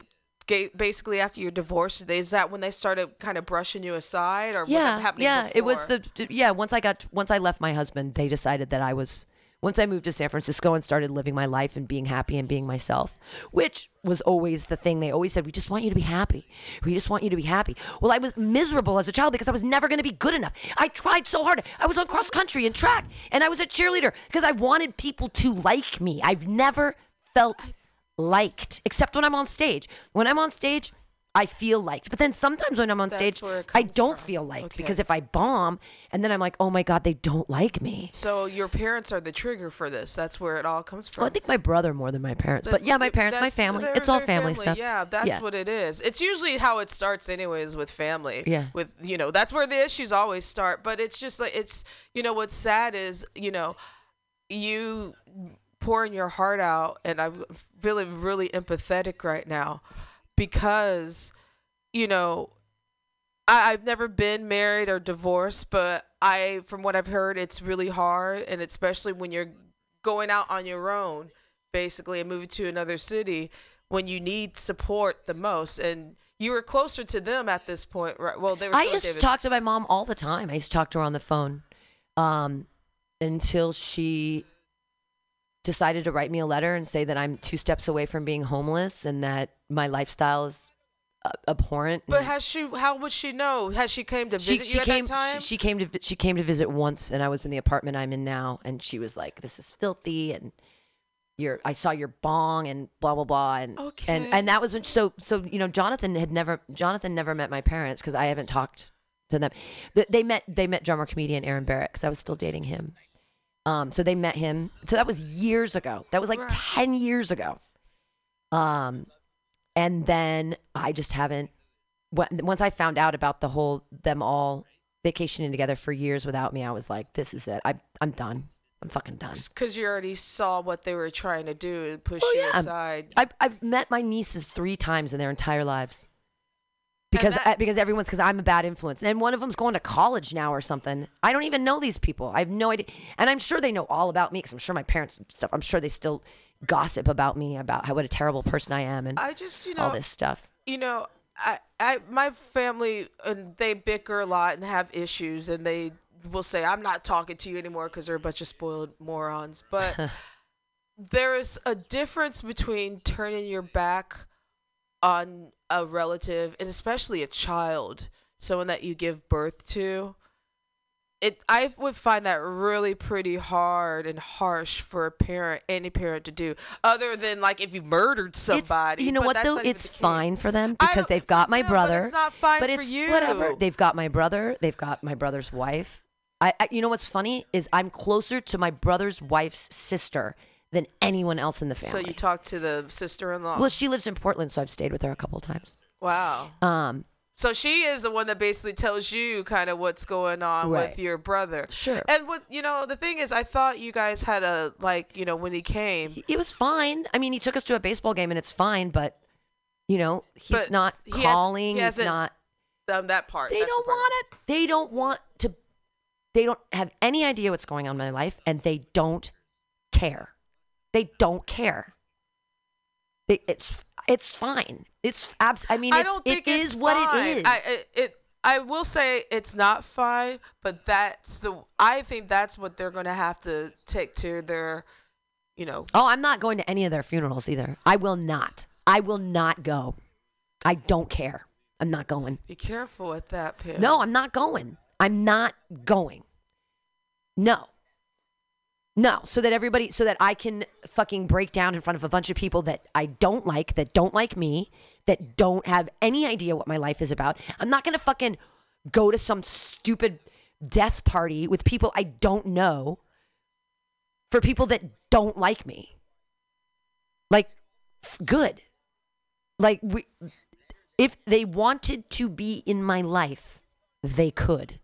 basically after your divorce? Is that when they started kind of brushing you aside, or yeah, yeah. It was the yeah. Once I got once I left my husband, they decided that I was. Once I moved to San Francisco and started living my life and being happy and being myself, which was always the thing. They always said, "We just want you to be happy. We just want you to be happy." Well, I was miserable as a child because I was never going to be good enough. I tried so hard. I was on cross country and track, and I was a cheerleader because I wanted people to like me. I've never felt liked except when I'm on stage. When I'm on stage, I feel liked. But then sometimes when I'm on That's stage, I don't from. feel liked Okay. because if I bomb and then I'm like, oh my God, they don't like me. So your parents are the trigger for this. That's where it all comes from. Well, I think my brother more than my parents. But yeah, my parents, my family. they're- It's all they're family, stuff. Yeah, that's Yeah. what it is. It's usually how it starts, anyways, with family. Yeah. With you know, that's where the issues always start. But it's just like it's you know what's sad is you know you pouring your heart out, and I'm feeling really empathetic right now because you know I, I've never been married or divorced, but I, from what I've heard, it's really hard, and especially when you're going out on your own, basically, and moving to another city when you need support the most. And you were closer to them at this point, right? Well, they were. I used to talk to my mom all the time. I used to talk to her on the phone um, until she decided to write me a letter and say that I'm two steps away from being homeless and that my lifestyle is uh, abhorrent. But has she? How would she know? Has she came to she, visit she you at came. that time? She, she came to she came to visit once, and I was in the apartment I'm in now, and she was like, "This is filthy," and your I saw your bong and blah blah blah, and and and that was when so so you know Jonathan had never Jonathan never met my parents because I haven't talked to them. Th- They met they met drummer comedian Aaron Barrett because I was still dating him. Um, so they met him. So that was years ago. That was like ten years ago. Um, and then I just haven't. Once I found out about the whole them all vacationing together for years without me, I was like, "This is it. I I'm done. I'm fucking done." Because you already saw what they were trying to do and push Oh, you yeah. aside. I've I've met my nieces three times in their entire lives. Because I, because everyone's because I'm a bad influence, and one of them's going to college now or something. I don't even know these people. I have no idea, and I'm sure they know all about me because I'm sure my parents and stuff. I'm sure they still gossip about me about how what a terrible person I am and I just you know all this stuff. you know, I, I, my family, and they bicker a lot and have issues, and they will say, "I'm not talking to you anymore" because they're a bunch of spoiled morons. But there is a difference between turning your back on a relative, and especially a child, someone that you give birth to. It, I would find that really pretty hard and harsh for a parent, any parent to do, other than like if you murdered somebody. you know but what though? It's fine for them because they've got my but brother. it's not fine but for it's you. whatever. They've got my brother. They've got my brother's wife. I, I, you know what's funny is I'm closer to my brother's wife's sister than anyone else in the family. So you talked to the sister-in-law. well, she lives in Portland, so I've stayed with her a couple of times. wow. Um, So she is the one that basically tells you kind of what's going on Right. with your brother. Sure. And what you know, the thing is, I thought you guys had a like, you know, when he came. it was fine. I mean, he took us to a baseball game, and it's fine. But you know, he's But not he has- calling. he he's not. done that part. They don't part. want it. They don't want to. They don't have any idea what's going on in my life, and they don't care. They don't care. They, it's it's fine. It's abs. I mean, I it's, don't think it it's is what it is. I, it, it I will say it's not fine, but that's the I think that's what they're going to have to take to their, you know, oh, I'm not going to any of their funerals either. I will not. I will not go. I don't care. I'm not going. be careful with that, Pam. No, I'm not going. I'm not going. No. No, so that everybody, so that I can fucking break down in front of a bunch of people that I don't like, that don't like me, that don't have any idea what my life is about. I'm not gonna fucking go to some stupid death party with people I don't know for people that don't like me. Like, good. Like, we, if they wanted to be in my life, they could.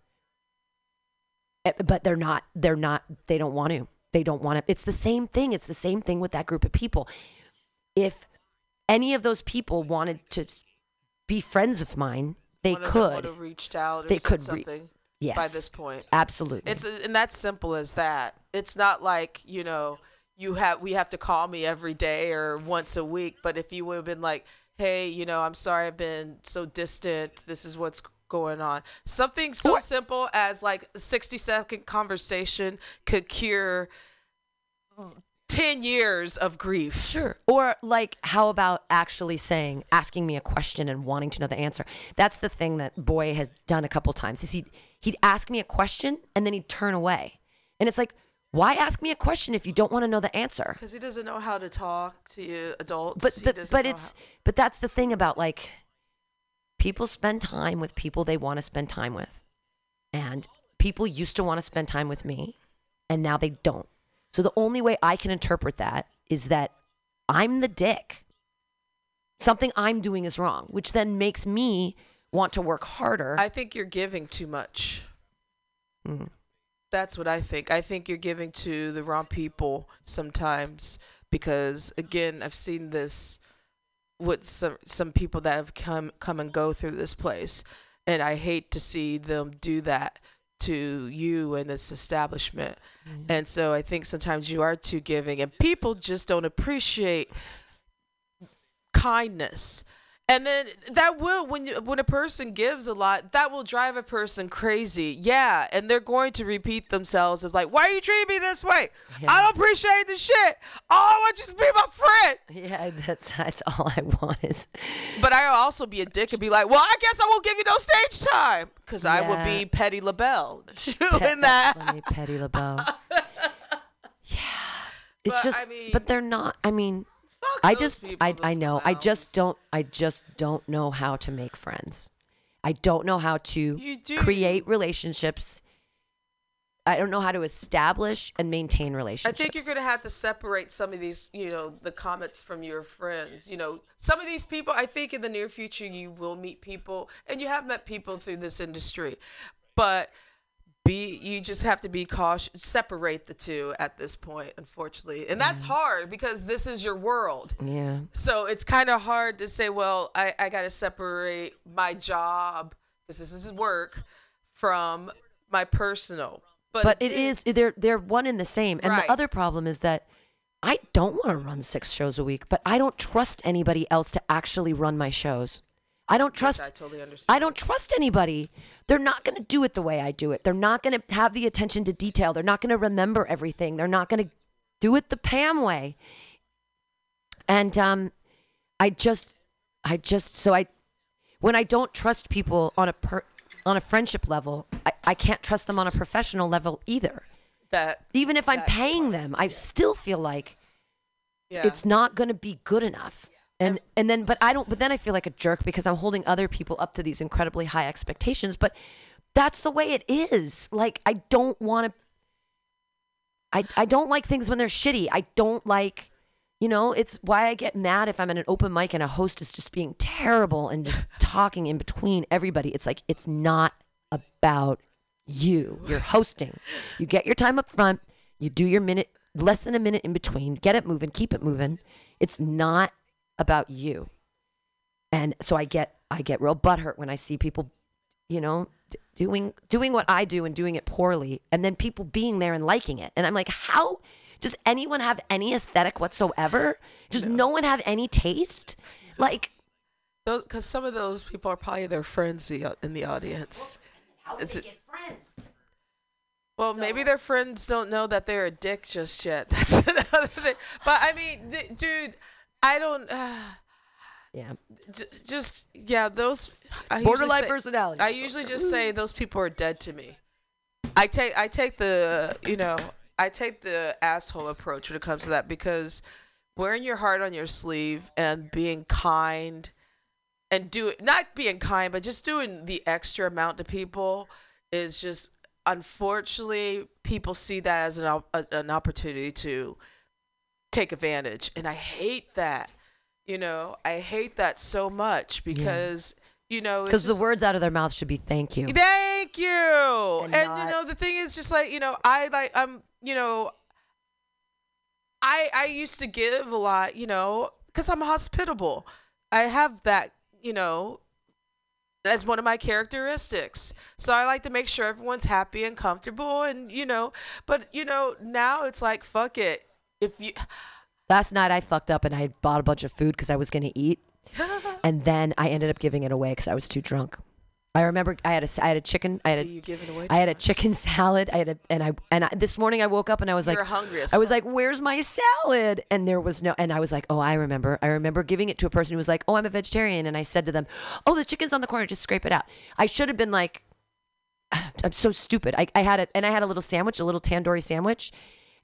Eh, But they're not, they're not, they don't want to. They don't want to. It's the same thing. It's the same thing with that group of people. If any of those people wanted to be friends of mine, they One them could. have reached out or They could re- something Yes. by this point. Absolutely. It's uh, and that's simple as that. It's not like you know you have we have to call me every day or once a week. But if you would have been like, hey, you know, I'm sorry I've been so distant. This is what's going on. Something so simple as like a 60 second conversation could cure 10 years of grief. Sure. Or like, how about actually saying, asking me a question and wanting to know the answer? That's the thing that Boy has done a couple times. Is he he'd ask me a question and then he'd turn away, and it's like, why ask me a question if you don't want to know the answer? Because he doesn't know how to talk to you adults. But the, but it's but that's the thing about like people spend time with people they want to spend time with, and people used to want to spend time with me, and now they don't. So the only way I can interpret that is that I'm the dick. Something I'm doing is wrong, which then makes me want to work harder. I think you're giving too much. Mhm. That's what I think. I think you're giving to the wrong people sometimes because again, I've seen this with some some people that have come come and go through this place and I hate to see them do that to you and this establishment. Mm-hmm. And so I think sometimes you are too giving and people just don't appreciate kindness. And then that will when you, when a person gives a lot, that will drive a person crazy. Yeah, and they're going to repeat themselves of like, "Why are you treating me this way? I don't appreciate this shit. All I want you to be my friend." Yeah, that's that's all I want is. But I'll also be a dick and be like, "Well, I guess I won't give you no stage time because I would be Petty LaBelle Pet- doing that's that." funny, Petty LaBelle. yeah, it's But, just, I mean- but they're not. I mean, I just, I, I know, I just don't, I just don't know how to make friends. I don't know how to create relationships. I don't know how to establish and maintain relationships. I think you're going to have to separate some of these, you know, the comments from your friends. You know, some of these people, I think in the near future, you will meet people, and you have met people through this industry. But be you just have to be cautious, separate the two at this point, unfortunately. And that's mm. hard because this is your world. Yeah. So it's kind of hard to say, well, I, I got to separate my job because this is work from my personal. But, But it is they're they're one and the same. And Right. the other problem is that I don't want to run six shows a week, but I don't trust anybody else to actually run my shows. I don't trust I totally understand. I don't trust anybody. They're not going to do it the way I do it. They're not going to have the attention to detail. They're not going to remember everything. They're not going to do it the Pam way. And um, I just, I just, so I, when I don't trust people on a per, on a friendship level, I, I can't trust them on a professional level either. that Even if I'm paying them, I still feel like yeah. it's not going to be good enough. And and then but I don't but then I feel like a jerk because I'm holding other people up to these incredibly high expectations, but that's the way it is. Like I don't want to I I don't like things when they're shitty. I don't like you know, it's why I get mad if I'm at an open mic and a host is just being terrible and just talking in between everybody. It's like it's not about you. You're hosting. You get your time up front. You do your minute, less than a minute in between. Get it moving. Keep it moving. It's not about you. And so I get I get real butthurt when I see people, you know, d- doing doing what I do and doing it poorly, and then people being there and liking it. And I'm like, how does anyone have any aesthetic whatsoever? Does no, one have any taste? Like, because some of those people are probably their friends uh, in the audience. how It's they get friends? Well, maybe their friends don't know that they're a dick just yet. That's another thing. But I mean, th- dude, I don't. Uh, Yeah. j- just yeah, those I Borderline say- personality I usually just say those people are dead to me. I take I take the you know I take the asshole approach when it comes to that because wearing your heart on your sleeve and being kind and do not being kind but just doing the extra amount to people is just unfortunately people see that as an an opportunity to take advantage and I hate that. You know, I hate that so much because you know Because the words out of their mouth should be "thank you." Thank you. And, And you know the thing is just like you know I like I'm you know I I used to give a lot you know because I'm hospitable. I have that you know as one of my characteristics. So I like to make sure everyone's happy and comfortable and you know but you know now it's like fuck it. If you Last night I fucked up and I bought a bunch of food because I was going to eat, and then I ended up giving it away because I was too drunk. I remember I had a I had a chicken. I had a, you give it away I had a chicken salad. I had a and I and I, this morning I woke up and I was You like hungry I was like, "Where's my salad?" And there was no. And I was like, "Oh, I remember. I remember giving it to a person who was like, "Oh, I'm a vegetarian." And I said to them, "Oh, the chicken's on the corner. Just scrape it out." I should have been like, ah, "I'm so stupid." I, I had it, and I had a little sandwich, a little tandoori sandwich,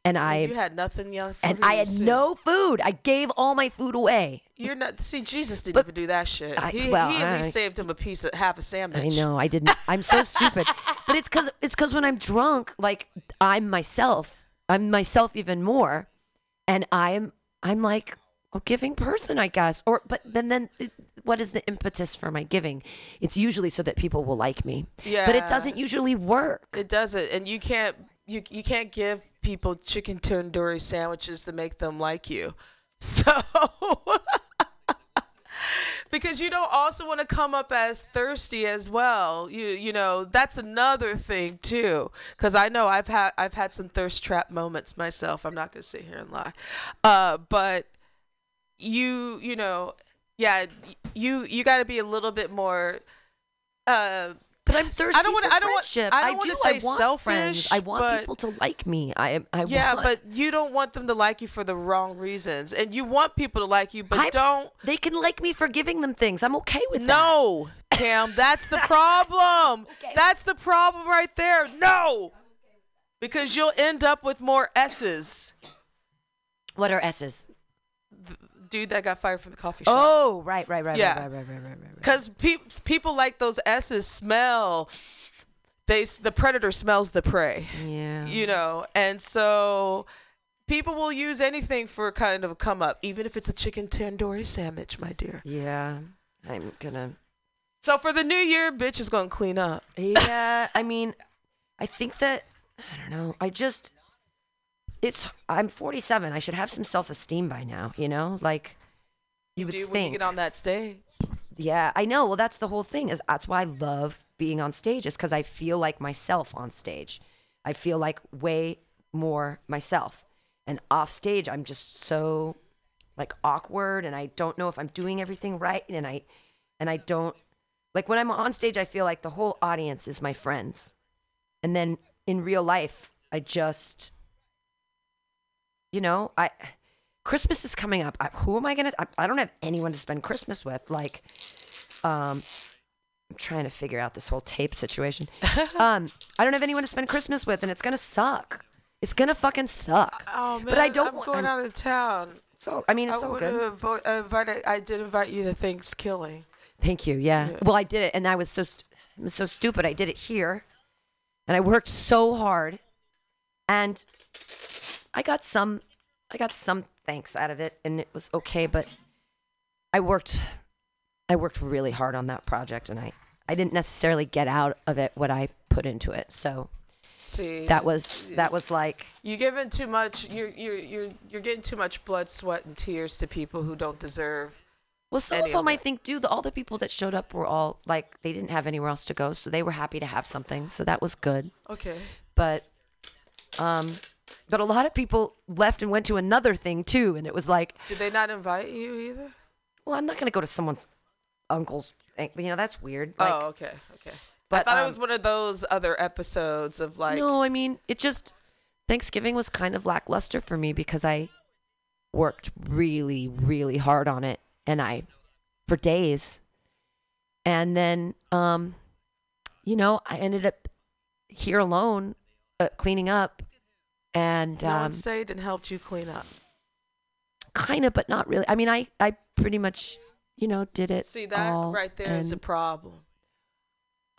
and I you had nothing else. and I had no food. I gave all my food away. You're not. See, Jesus didn't even do that shit. I- he, well, he at I- least saved him a piece of half a sandwich. I know I didn't. I'm so stupid. But it's because it's because when I'm drunk, like I'm myself. I'm myself even more, and I'm I'm like a giving person, I guess. Or but then then it, what is the impetus for my giving? It's usually so that people will like me. Yeah. But it doesn't usually work. It doesn't, and you can't. You you can't give people chicken tandoori sandwiches to make them like you. So. because you don't also want to come up as thirsty as well. You you know that's another thing too. Because I know I've had I've had some thirst trap moments myself. I'm not gonna sit here and lie, uh, but you you know yeah you you got to be a little bit more. Uh, but I'm thirsty I don't want. for I don't want. friendship. I don't want do. say I want selfish. friends. I want but- people to like me. I I yeah, want, but you don't want them to like you for the wrong reasons, and you want people to like you, but I- don't. They can like me for giving them things. I'm okay with that. No, Cam, that's the problem. That's the problem right there. No, because you'll end up with more S's. What are S's? Dude that got fired from the coffee shop. Oh, right, right, right, Yeah. right, right, right, right, right, right. Because pe- people like those S's smell. They the predator smells the prey. Yeah. You know, and so people will use anything for kind of a come up, even if it's a chicken tandoori sandwich, my dear. Yeah, I'm gonna. So for the new year, bitch is gonna clean up. Yeah, I mean, I think that I don't know. I just it's I'm 47. I should have some self-esteem by now. You know, like you, would Do when you think. get on that stage. Yeah, I know. Well, that's the whole thing. Is that's why I love being on stage. Is because I feel like myself on stage. I feel like way more myself. And off stage, I'm just so like awkward, and I don't know if I'm doing everything right, and I and I don't like when I'm on stage. I feel like the whole audience is my friends, and then in real life, I just you know I. Christmas is coming up. I, who am I gonna? I, I don't have anyone to spend Christmas with. Like, um, I'm trying to figure out this whole tape situation. um, I don't have anyone to spend Christmas with, and it's gonna suck. It's gonna fucking suck. Oh man, but I don't. I'm going I'm- out of town. So I mean, it's I all good. have vo- uh, invited. I did invite you to Thanksgiving. Thank you. Yeah. Well, I did it, and I was so st- I was so stupid. I did it here, and I worked so hard, and I got some, I got some thanks out of it, and it was okay. But I worked, I worked really hard on that project, and I, I didn't necessarily get out of it what I put into it. So See, that was that was like You're giving too much. You're you're you're you're getting too much blood, sweat, and tears to people who don't deserve. Well, some of them I think do. The, all the people that showed up were all like they didn't have anywhere else to go, so they were happy to have something. So that was good. Okay. But, um, but a lot of people left and went to another thing too, and it was like, Did they not invite you either? well, I'm not gonna go to someone's uncle's. You know, that's weird. Like, oh, okay, okay. but, I thought um, it was one of those other episodes of like. no, I mean, it just Thanksgiving was kind of lackluster for me because I worked really, really hard on it, and I for days, and then um, you know, I ended up here alone, uh, cleaning up, and No um, one stayed and helped you clean up. kind of, but not really. I mean, I I pretty much, you know, did it. See that right there is a problem.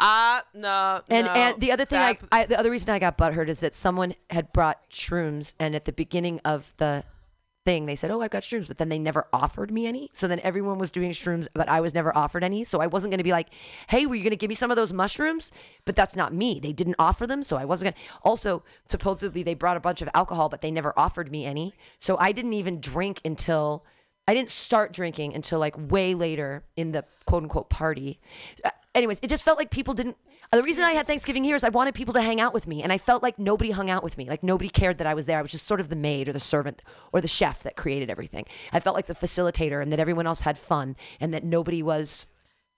Ah, no, And no, and the other thing, I, I the other reason I got butthurt is that someone had brought shrooms, and at the beginning of the thing, they said, "Oh, I've got shrooms," but then they never offered me any. So then everyone was doing shrooms, but I was never offered any. So I wasn't going to be like, "Hey, were you going to give me some of those mushrooms?" But that's not me. They didn't offer them, so I wasn't going. to Also, supposedly they brought a bunch of alcohol, but they never offered me any. So I didn't even drink until. I didn't start drinking until like way later in the quote unquote party. Uh, anyways, it just felt like people didn't. The reason I had Thanksgiving here is I wanted people to hang out with me, and I felt like nobody hung out with me. Like nobody cared that I was there. I was just sort of the maid or the servant or the chef that created everything. I felt like the facilitator, and that everyone else had fun, and that nobody was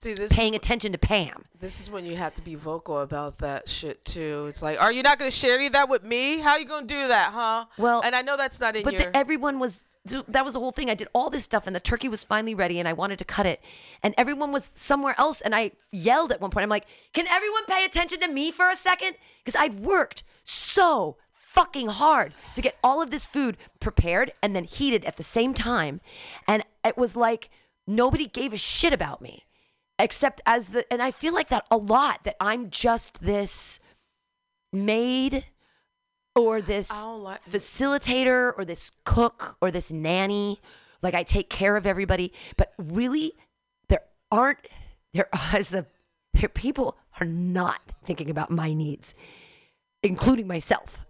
See, this paying attention to Pam. This is when you have to be vocal about that shit too. It's like, are you not going to share any of that with me? How are you going to do that, huh? Well, and I know that's not in But your. the, everyone was so that was the whole thing. I did all this stuff, and the turkey was finally ready, and I wanted to cut it, and everyone was somewhere else, and I yelled at one point. I'm like, "Can everyone pay attention to me for a second? Because I'd worked so fucking hard to get all of this food prepared and then heated at the same time, and it was like nobody gave a shit about me, except as the, and I feel like that a lot. That I'm just this maid or this like- facilitator or this cook or this nanny. Like I take care of everybody, but really, there aren't there is a there people are not thinking about my needs, including myself.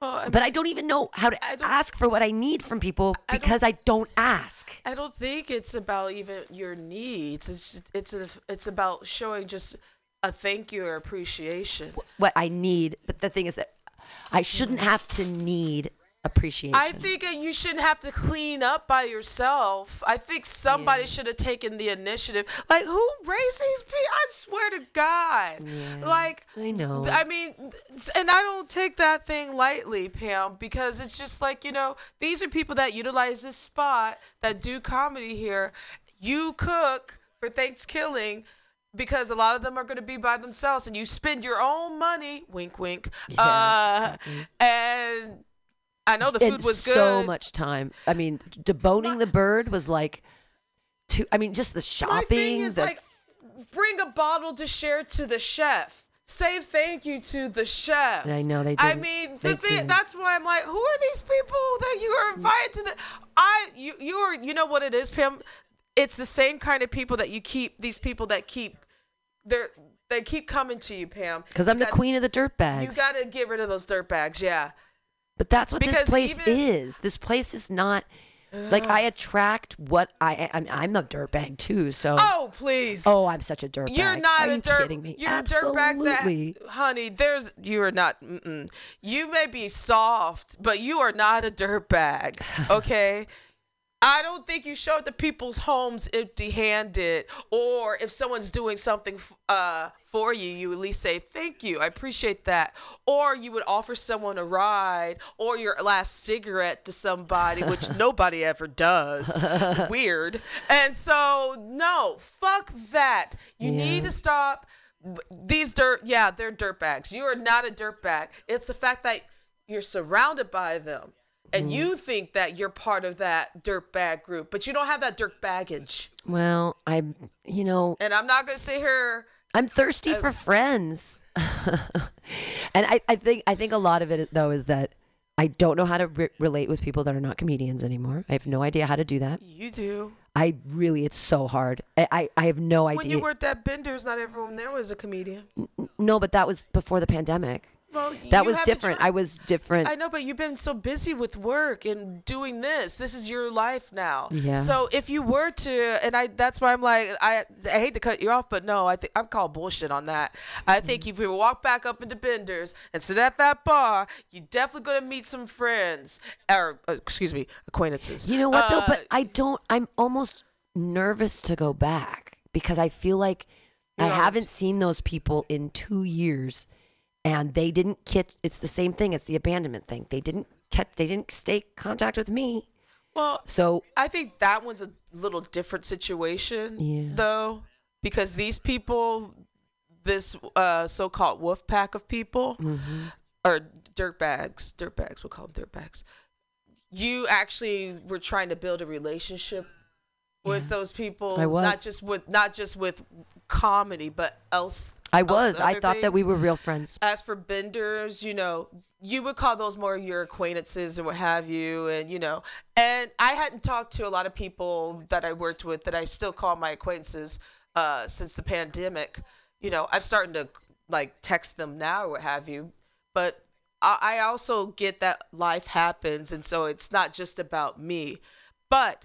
Well, I But I don't even know how to ask for what I need from people I don't- because I don't ask. I don't think it's about even your needs. It's it's a, it's about showing just a thank you or appreciation. What I need, but the thing is that I shouldn't have to need appreciation. I think you shouldn't have to clean up by yourself. I think somebody should have taken the initiative. Like who raised these people? I swear to God. Yeah, Like I know. I mean, and I don't take that thing lightly, Pam, because it's just like, you know, these are people that utilize this spot that do comedy here. You cook for Thanksgiving because a lot of them are going to be by themselves and you spend your own money, wink, wink. uh, and I know the food and was good. so much time. I mean, deboning the bird was like, two. I mean, just the My shopping. thing is the, like, bring a bottle to share to the chef. Say thank you to the chef. I know, they didn't. I mean, the thing, that's why I'm like, who are these people that you are invited to the? I you you are you know what it is, Pam. It's the same kind of people that you keep. These people that keep, they're they keep coming to you, Pam. because I'm You the queen of the dirt bags. You got to get rid of those dirt bags. Yeah. but that's what this place even- is. This place is not. Like I attract what I I'm, I'm a dirt bag too. So Oh please. Oh, I'm such a dirt bag. You're not Are a you dirt. kidding me? You're Absolutely. a dirt bag that, honey. There's you are not. Mm-mm. You may be soft, but you are not a dirt bag. Okay. I don't think you show up to people's homes empty-handed, or if someone's doing something uh, for you, you at least say thank you. I appreciate that, or you would offer someone a ride, or your last cigarette to somebody, which nobody ever does. Weird. And so, no, fuck that. You need to stop these dirt. Yeah, they're dirt bags. You are not a dirt bag. It's the fact that you're surrounded by them and you think that you're part of that dirt bag group, but you don't have that dirt baggage. Well, I'm you know And I'm not going to sit here. I'm thirsty Uh, for friends. and I, I think I think a lot of it though is that I don't know how to re- relate with people that are not comedians anymore. I have no idea how to do that. You do. I really it's so hard. I I, I have no idea. When you worked at Bender's, not everyone there was a comedian. no, but that was before the pandemic. Well, That was different. I was different. I know, but you've been so busy with work and doing this. This is your life now. Yeah. So if you were to, and I, that's why I'm like, I, I hate to cut you off, but no, I think I'm called bullshit on that. I think Mm-hmm. if you walk back up into Bender's and sit at that bar, you're definitely gonna meet some friends or, uh, excuse me, acquaintances. You know what though? Uh, But I don't. I'm almost nervous to go back because I feel like I haven't seen those people in two years, and they didn't get. It's the same thing. It's the abandonment thing. They didn't get. They didn't stay contact with me. Well, So I think that one's a little different situation, Yeah. though, because these people, this uh, so-called wolf pack of people, Mm-hmm. or dirt bags, dirt bags, we'll call them dirt bags. You actually were trying to build a relationship with those people, I was. not just with not just with comedy, but else. I was. I thought that we were real friends. As for benders, you know, you would call those more your acquaintances and what have you, and you know, and I hadn't talked to a lot of people that I worked with that I still call my acquaintances uh, since the pandemic. You know, I'm starting to like text them now or what have you, but I, I also get that life happens, and so it's not just about me, but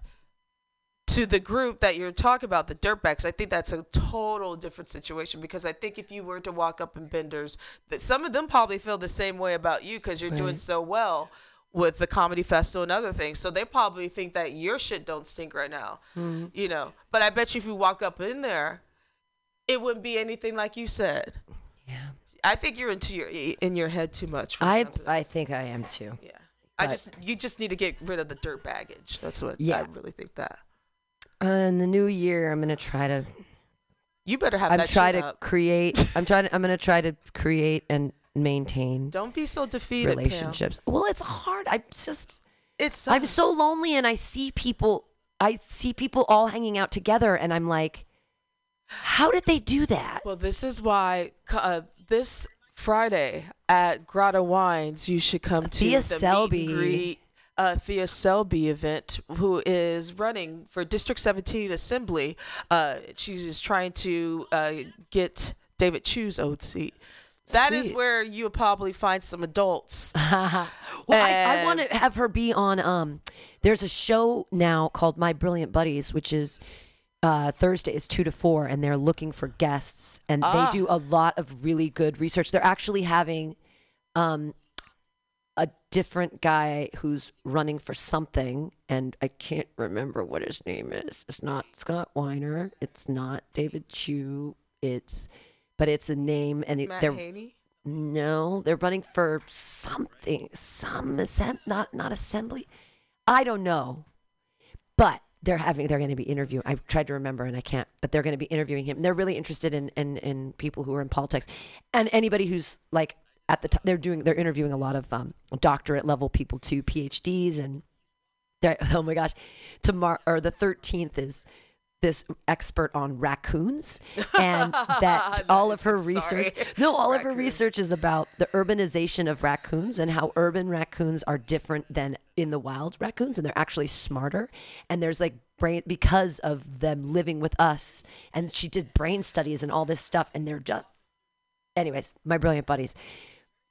to the group that you're talking about, the dirtbags, I think that's a total different situation because I think if you were to walk up in Benders, that some of them probably feel the same way about you because you're doing so well with the comedy festival and other things. So they probably think that your shit don't stink right now, Mhm. you know. But I bet you if you walk up in there, it wouldn't be anything like you said. Yeah. I think you're into your in your head too much. I. I think I am too. Yeah. I just you just need to get rid of the dirt baggage. That's what Yeah. I really think that. Uh, in the new year, I'm gonna try to. You better have I'm that trying to up. create. I'm trying. To, I'm gonna try to create and maintain Don't be so defeated. Pam. relationships. Well, it's hard. I'm just. It's. I'm so lonely, and I see people. I see people all hanging out together, and I'm like, how did they do that? Well, this is why uh, this Friday at Grotto Wines, you should come to Thea the meet Selby. and greet. Uh, Thea Selby event, who is running for District 17 Assembly. Uh, she's trying to uh, get David Chiu's old seat. That is Sweet. where you would probably find some adults. well, I, I want to have her be on. Um, there's a show now called My Brilliant Buddies, which is uh, Thursday is two to four, and they're looking for guests, and Ah. they do a lot of really good research. They're actually having um, a different guy who's running for something, and I can't remember what his name is. It's not Scott Wiener. It's not David Chiu. It's, but it's a name, and it, Matt they're Haney? no, they're running for something, some assem- not not assembly. I don't know, but they're having they're going to be interviewing. I tried to remember and I can't, but they're going to be interviewing him. They're really interested in in in people who are in politics, and anybody who's like at the. They're doing they're interviewing a lot of um, doctorate level people too, PhDs, and oh my gosh, tomorrow or the thirteenth is this expert on raccoons and that all of her I'm research sorry. no all of her research is about the urbanization of raccoons and how urban raccoons are different than in the wild raccoons and they're actually smarter and there's like brain because of them living with us and she did brain studies and all this stuff and they're just anyways my brilliant buddies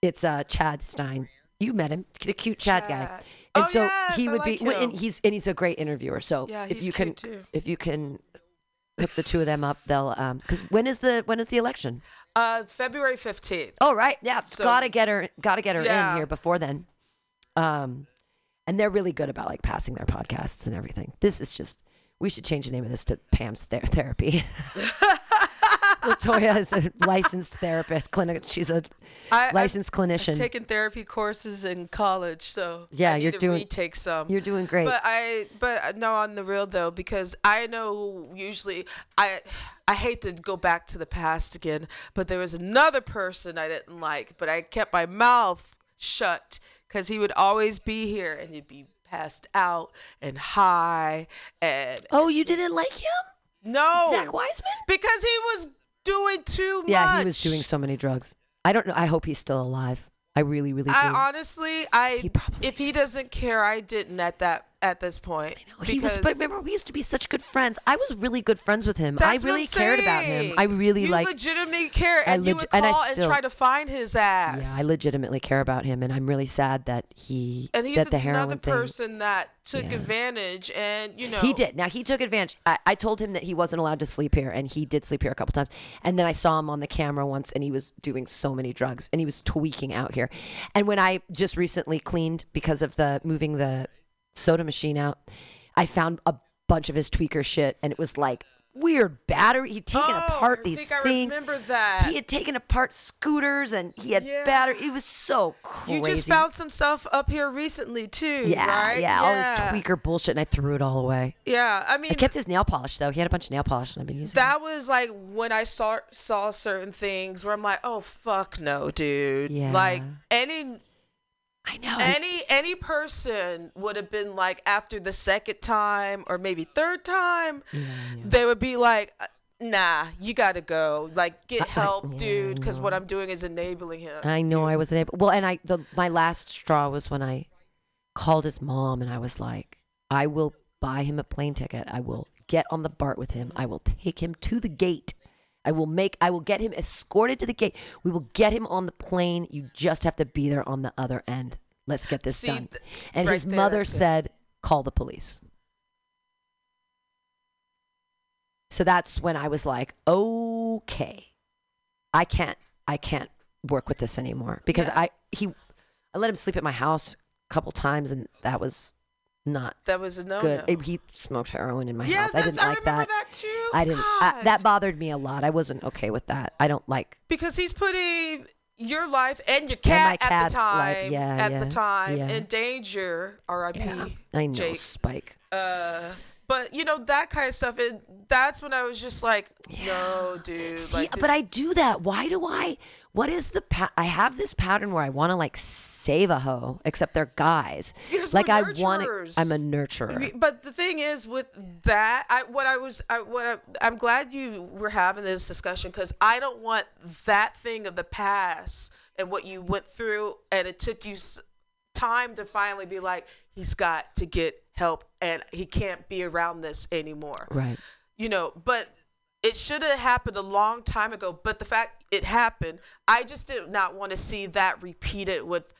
it's uh chad stein you met him the cute chad, guy Chad. and Oh, so yes, he would like be and he's and he's a great interviewer so Yeah, if you can too. if you can hook the two of them up they'll um because when is the when is the election Uh, February 15th. Oh right, yeah. So- gotta get her, gotta get her Yeah. in here before then. Um, and they're really good about like passing their podcasts and everything. This is just, we should change the name of this to Pam's Ther- Therapy. Latoya is a licensed therapist, clinic. She's a I- licensed I've clinician. taken therapy courses in college, so Yeah, I you're doing- retake some. you're doing great. But I, but uh, no, on the real though, because I know usually I, I hate to go back to the past again, but there was another person I didn't like, but I kept my mouth shut because he would always be here and you'd be passed out and high and oh, you didn't like him? no Zach Wiseman? because he was doing too much. Yeah, he was doing so many drugs. I don't know. I hope he's still alive. I really, really do. I honestly, I if he doesn't care, I didn't at that at this point. he was, but remember, we used to be such good friends. I was really good friends with him. I really cared about him. I really like. legitimately care, I and you would and I call and, still- try to find his ass. Yeah, I legitimately care about him, and I'm really sad that he and he's that the another thing. person that took Yeah. advantage, and you know He did. Now he took advantage. I, I told him that he wasn't allowed to sleep here, and he did sleep here a couple times. And then I saw him on the camera once, and he was doing so many drugs, and he was tweaking out here. And when I just recently cleaned because of the moving the soda machine out, I found a bunch of his tweaker shit, and it was like weird battery. He'd taken Oh, apart I these think I things. remember that. He had taken apart scooters, and he had Yeah. battery. It was so crazy. You just found some stuff up here recently too, yeah, right? yeah, all his tweaker bullshit, and I threw it all away. Yeah, I mean, I kept his nail polish though. He had a bunch of nail polish, and I've been using. it. that was like when I saw saw certain things where I'm like, oh fuck no, dude. Yeah. Like any I know. any any person would have been like after the second time or maybe third time, they would be like, uh, nah, you gotta go. Like get help, dude, because what I'm doing is enabling him. I know I wasn't able. Well, and I the my last straw was when I called his mom and I was like, I will buy him a plane ticket. I will get on the BART with him. I will take him to the gate. I will make. I will get him escorted to the gate. We will get him on the plane. You just have to be there on the other end. Let's get this See, done. And right his there, mother said, "Call the police." So that's when I was like, okay, I can't, I can't work with this anymore because Yeah. I he, I let him sleep at my house a couple times and that was not That was a no good. It- He smoked heroin in my Yeah, house. I didn't like remember that. that too. I didn't. I, that bothered me a lot. I wasn't okay with that. I don't like. because he's putting your life and your cat at the cat's life, time yeah, at yeah, the time yeah. in danger. R.I.P. I know Jake. Spike. Uh, but you know that kind of stuff. And that's when I was just like, no, dude. See, like but I do that. Why do I? What is the? Pa- I have this pattern where I want to like save a hoe, except they're guys. Because like I want. nurturers. I'm a nurturer. But the thing is, with that, I what I was, I, what I, I'm glad you were having this discussion because I don't want that thing of the past and what you went through, and it took you time to finally be like, he's got to get help, and he can't be around this anymore. Right. You know, but it should have happened a long time ago. But the fact it happened, I just did not want to see that repeated with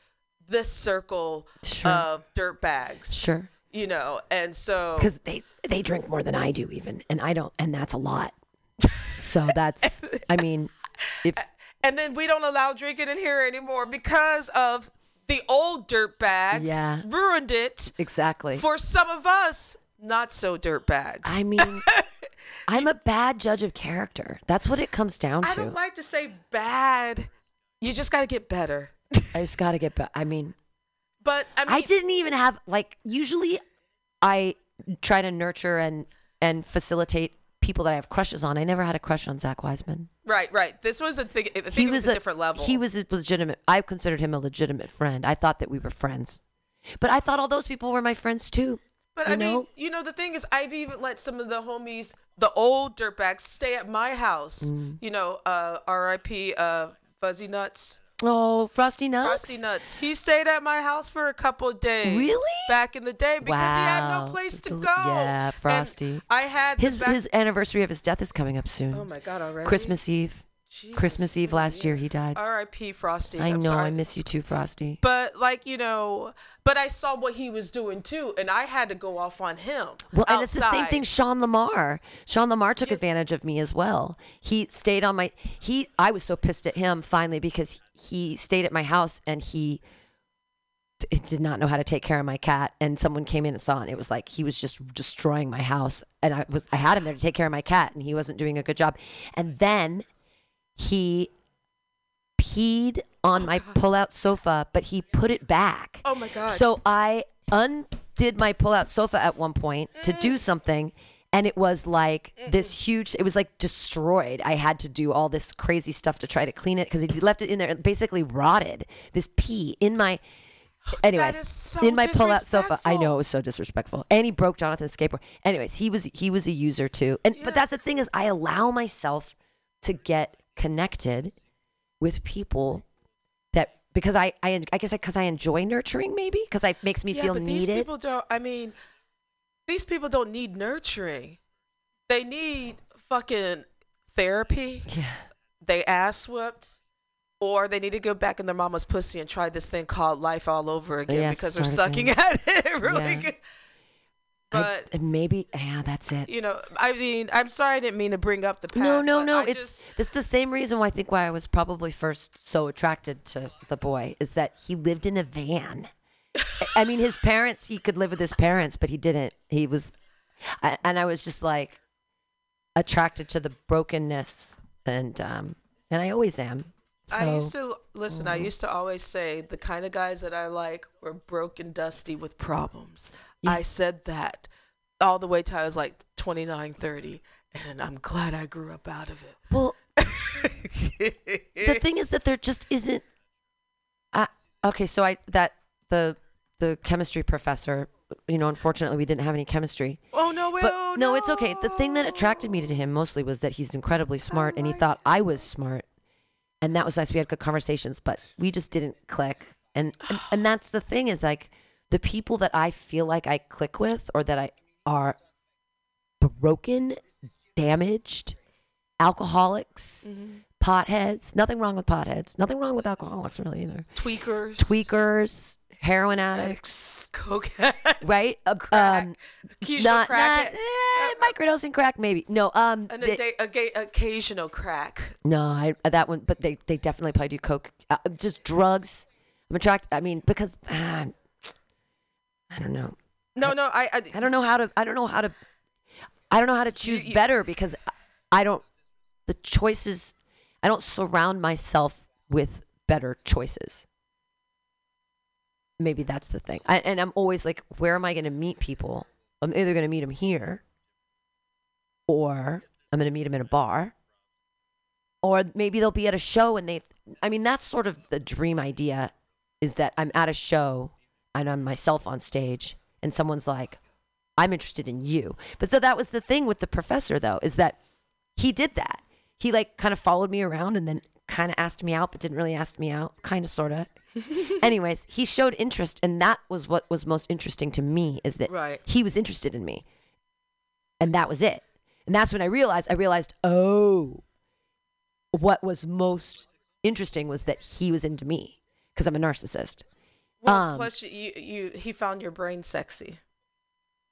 this circle Sure. of dirt bags Sure. you know and so Because they they drink more than I do, even, and I don't, and that's a lot. So that's. I mean, if and then we don't allow drinking in here anymore because of the old dirt bags Yeah. ruined it exactly. for some of us not so dirt bags I mean, I'm a bad judge of character. That's what it comes down to. i don't like to say bad you just got to get better I just got to get better. I mean, but i mean I didn't even have like usually I try to nurture and and facilitate people that I have crushes on. I never had a crush on Zach Wiseman. right right this was a thing i think he it was, a, different level He was a legitimate. I considered him a legitimate friend. I thought that we were friends, but I thought all those people were my friends too. But I mean, know? you know, the thing is, I've even let some of the homies, the old dirtbags, stay at my house. Mm. You know, uh, R.I.P. Uh, Fuzzy Nuts. Oh, Frosty Nuts. Frosty Nuts. He stayed at my house for a couple of days. Really? Back in the day because he had no place to go. yeah, And Frosty. I had His back- his anniversary of his death is coming up soon. Oh my God! Already. Christmas Eve. Christmas Eve last year he died. R.I.P. Frosty. I I'm know. sorry. I miss you too, Frosty. But like you know, but I saw what he was doing too, and I had to go off on him. Well, and it's the same outside. thing. Sean Lamar. Sean Lamar took advantage of me as well. He stayed on my. He. I was so pissed at him finally because he stayed at my house and he d- did not know how to take care of my cat. And someone came in and saw it. And it was like he was just destroying my house. And I was. I had him there to take care of my cat, and he wasn't doing a good job. And then he peed on my pull-out sofa, but he put it back. Oh my God. So I undid my pull-out sofa at one point to do something, and it was like this huge. It was like destroyed. I had to do all this crazy stuff to try to clean it because he left it in there, and basically rotted. This pee in my. Anyways, so in my pull-out sofa, I know it was so disrespectful, and he broke Jonathan's skateboard. Anyways, he was he was a user too, and but that's the thing is I allow myself to get connected with people that because I I, I guess because I enjoy nurturing maybe because it makes me yeah, feel but these needed. people don't. I mean, these people don't need nurturing. They need fucking therapy. Yeah. They ass whooped, or they need to go back in their mama's pussy and try this thing called life all over again Yeah, because they're sucking again. at it really Yeah. good. I- But maybe yeah, that's it. you know, I mean, I'm sorry I didn't mean to bring up the past. No, no, no. I It's just- it's the same reason why I think why I was probably first so attracted to the boy is that he lived in a van. I mean, his parents he could live with his parents, but he didn't. He was, I, and I was just like attracted to the brokenness, and um, and I always am. So, I used to listen. I Mhm. used to always say the kind of guys that I like were broken, dusty with problems. I said that all the way till I was like 29, 30, and I'm glad I grew up out of it. Well, the thing is that there just isn't. Uh, okay, so I that the the chemistry professor, you know, unfortunately we didn't have any chemistry. Oh no! Wait, But oh, no, it's okay. The thing that attracted me to him mostly was that he's incredibly smart, and he thought I was smart, and that was nice. We had good conversations, but we just didn't click. And and, and that's the thing is like the people that I feel like I click with, or that I are broken, damaged, alcoholics, potheads. Nothing wrong with potheads. Nothing wrong with alcoholics really either. tweakers. Tweakers heroin addicts, Coke. right? Uh, Crack. Um, Occasional not, crack. not eh, microdosing crack, maybe. No, um, An they- a, a, a, occasional crack. no, I that one, but they they definitely probably do coke. Uh, just drugs. I'm attracted. I mean, because ah, I don't know. No, no, I, I, I don't know how to. I don't know how to. I don't know how to choose better because I don't. The choices. I don't surround myself with better choices. Maybe that's the thing. I, and I'm always like, where am I going to meet people? I'm either going to meet them here, or I'm going to meet them in a bar, or maybe they'll be at a show and they. I mean, that's sort of the dream idea, is that I'm at a show and I'm myself on stage, and someone's like, I'm interested in you. But so that was the thing with the professor, though, is that he did that. He like kind of followed me around and then kind of asked me out, but didn't really ask me out, kind of, sort of. Anyways, he showed interest, and that was what was most interesting to me is that Right. he was interested in me, and that was it. And that's when I realized. I realized, oh, what was most interesting was that he was into me because I'm a narcissist. Well, Um, plus you, you, he found your brain sexy.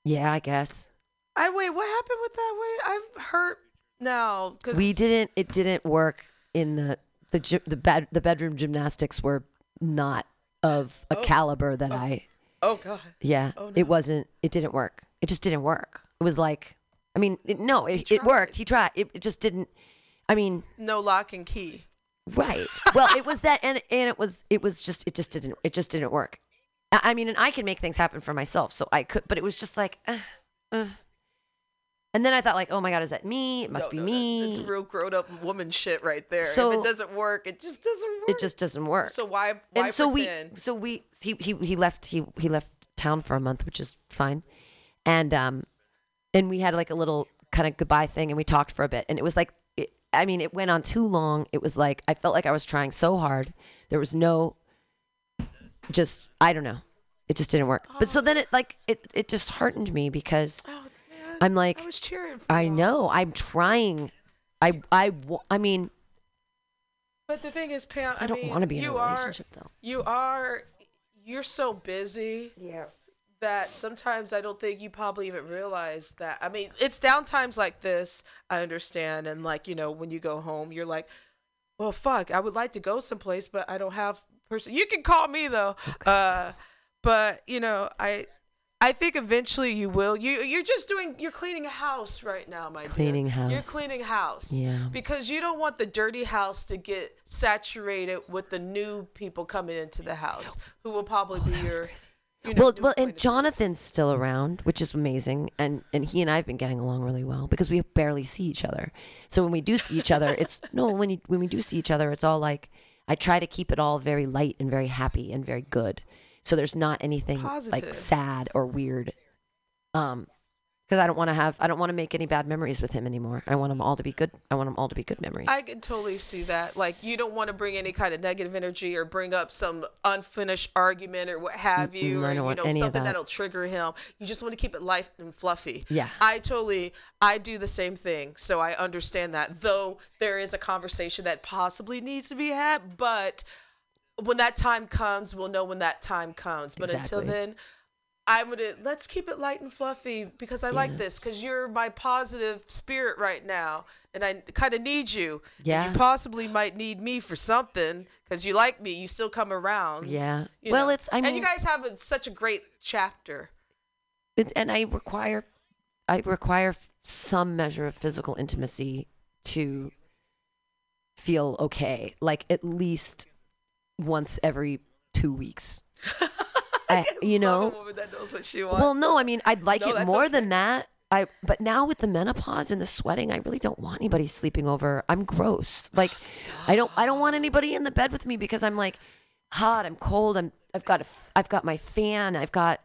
Yeah, I guess. I wait. What happened with that? Wait, I'm hurt now because we didn't it didn't work in the the the bed the bedroom gymnastics were not of a caliber that I Oh God. yeah Oh, no. it wasn't it didn't work it just didn't work it was like I mean it, no it, it worked he tried it, it just didn't I mean No lock and key. Right well it was that and and it was it was just it just didn't it just didn't work I, mean and I can make things happen for myself so I could but it was just like uh, uh. and then I thought like oh my god is that me it must be me It's real grown up woman shit right there. So- if it doesn't work, it just doesn't work. it just doesn't work. So why why and so pretend? we so we he, he he left he he left town for a month, which is fine. And um and we had like a little kind of goodbye thing and we talked for a bit and it was like I mean it went on too long. It was like I felt like I was trying so hard. There was no just I don't know. It just didn't work. But so then it like it it just heartened me because oh, I'm like Oh, I was cheering. For I you. know I'm trying. I I I mean But the thing is, Pam, I, I don't mean, wanna be in a you are- relationship, though. You are, you're so busy. Yeah. That sometimes I don't think you probably even realize that. I mean, it's down times like this. I understand, and like you know, when you go home, you're like, well, fuck, I would like to go someplace, but I don't have person. You can call me though. Uh, but you know, I. I think eventually you will. You you're just doing you're cleaning a house right now, my dear. Cleaning house. You're cleaning house. Yeah. Because you don't want the dirty house to get saturated with the new people coming into the house who will probably be your you know, well, well, and Jonathan's still around, which is amazing, and and he and I have been getting along really well because we barely see each other. So when we do see each other, it's no when you, when we do see each other, it's all like I try to keep it all very light and very happy and very good. So there's not anything like sad or weird, um, because I don't want to have I don't want to make any bad memories with him anymore. I want them all to be good. I want them all to be good memories. I can totally see that. Like you don't want to bring any kind of negative energy or bring up some unfinished argument or what have you, Mm-mm, I or you know something that. that'll trigger him. You just want to keep it light and fluffy. Yeah. I totally I do the same thing. So I understand that. Though there is a conversation that possibly needs to be had, but when that time comes, we'll know when that time comes. But until then, I'm gonna let's keep it light and fluffy because I like Yeah. this because you're my positive spirit right now, and I kind of need you. And Yeah. you possibly might need me for something because you like me. You still come around. Yeah. Well, know. it's- I mean, and you guys have a, such a great chapter. it, and I require I require some measure of physical intimacy to feel okay, like at least once every two weeks. I, you know, woman that knows what she wants. well, no, I mean, I'd like No, it more okay. than that. I, but now with the menopause and the sweating, I really don't want anybody sleeping over. I'm gross. Like, I don't, I don't want anybody in the bed with me because I'm like hot. I'm cold. I'm, I've got a, I've got my fan. I've got,